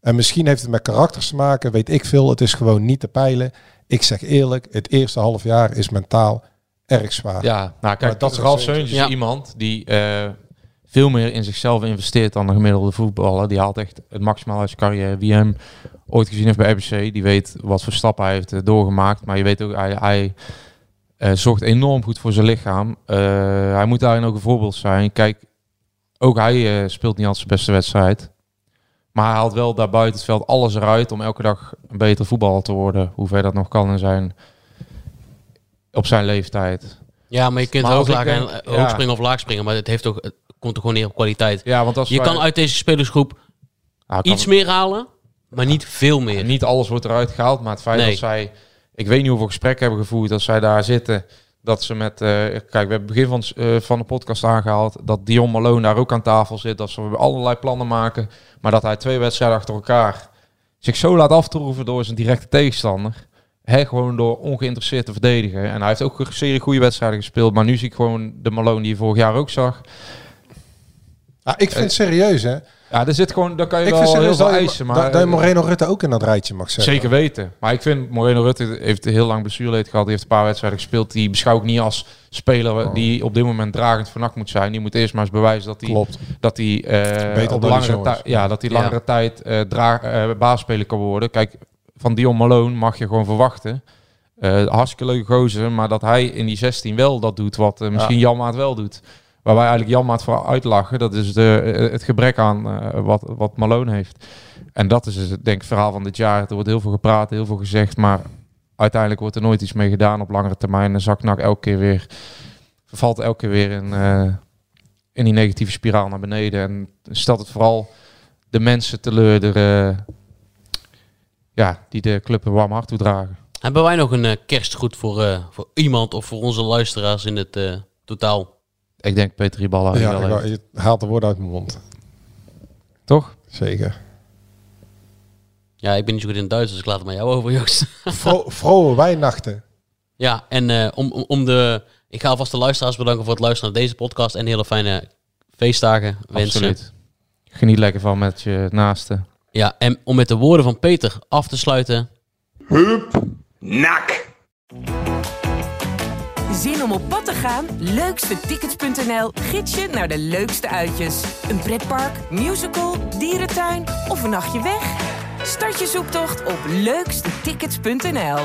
En misschien heeft het met karakters te maken, weet ik veel. Het is gewoon niet te peilen. Ik zeg eerlijk, het eerste half jaar is mentaal erg zwaar. Ja, nou kijk, dat Ralf Seuntje. Seuntje is Ja. iemand die eh, veel meer in zichzelf investeert dan de gemiddelde voetballer. Die haalt echt het maximaal uit zijn carrière. Wie hem ooit gezien heeft bij RBC, die weet wat voor stappen hij heeft eh, doorgemaakt. Maar je weet ook, hij, hij eh, zorgt enorm goed voor zijn lichaam. Eh, hij moet daarin ook een voorbeeld zijn. Kijk, ook hij eh, speelt niet altijd zijn beste wedstrijd. Maar hij haalt wel daar buiten het veld alles eruit om elke dag een beter voetballer te worden. Hoe ver dat nog kan in zijn, op zijn leeftijd. Ja, maar je kunt Maar als ik laag en, denk- eh, hoog springen of laag springen. Maar het, heeft ook, het komt er gewoon neer op kwaliteit. Ja, want als Je wij- kan uit deze spelersgroep iets meer halen, maar niet veel meer. Niet alles wordt eruit gehaald, maar het feit Nee. dat zij... Ik weet niet hoeveel gesprekken hebben gevoerd dat zij daar zitten. Dat ze met... eh, kijk, we hebben begin van, eh, van de podcast aangehaald dat Dion Malone daar ook aan tafel zit. Dat ze allerlei plannen maken. Maar dat hij twee wedstrijden achter elkaar zich zo laat aftroeven door zijn directe tegenstander. Hè, gewoon door ongeïnteresseerd te verdedigen. En hij heeft ook een serie goede wedstrijden gespeeld. Maar nu zie ik gewoon de Malone die je vorig jaar ook zag. Ah, ik vind het serieus, hè. Ja, er zit gewoon... Dan kan je Ik wel vind heel veel dat eisen. Maar, dat, dat je Moreno Rutte ook in dat rijtje mag zetten. Zeker weten. Maar ik vind Moreno Rutte heeft heel lang blessureleed gehad. Die heeft een paar wedstrijden gespeeld. Die beschouw ik niet als speler die op dit moment dragend van nacht moet zijn. Die moet eerst maar eens bewijzen dat hij Klopt. dat hij eh, dan langere ja, dat hij Ja. langere tijd eh dra- eh, baasspeler kan worden. Kijk, van Dion Malone mag je gewoon verwachten. Eh hartstikke leuke gozer, maar dat hij in die 16 wel dat doet wat eh, misschien Jan Maat wel doet. Waar wij eigenlijk Jan Maat voor uitlachen, dat is de, eh, het gebrek aan wat, wat Malone heeft. En dat is dus, denk ik het verhaal van dit jaar. Er wordt heel veel gepraat, heel veel gezegd, maar uiteindelijk wordt er nooit iets mee gedaan op langere termijn. En zakt NAC elke keer weer, vervalt elke keer weer in, in die negatieve spiraal naar beneden. En stelt het vooral de mensen teleur ja, die de club een warm hart toedragen. Hebben wij nog een eh, kerstgoed voor, eh, voor iemand of voor onze luisteraars in het eh, totaal? Ik denk Peter Riballa. Ja, wel je haalt de woorden uit mijn mond. Toch? Zeker. Ja, ik ben niet zo goed in het Duits, dus ik laat het maar jou over, Joost. Vro vroege Weihnachten. Ja, en eh, om, om- om de... Ik ga alvast de luisteraars bedanken voor het luisteren naar deze podcast en hele fijne feestdagen wensen. Absoluut. Geniet lekker van met je naasten. Ja, en om met de woorden van Peter af te sluiten. Nak. Zin om op pad te gaan? Leukstetickets.nl gids je naar de leukste uitjes. Een pretpark, musical, dierentuin of een nachtje weg? Start je zoektocht op leukstetickets.nl.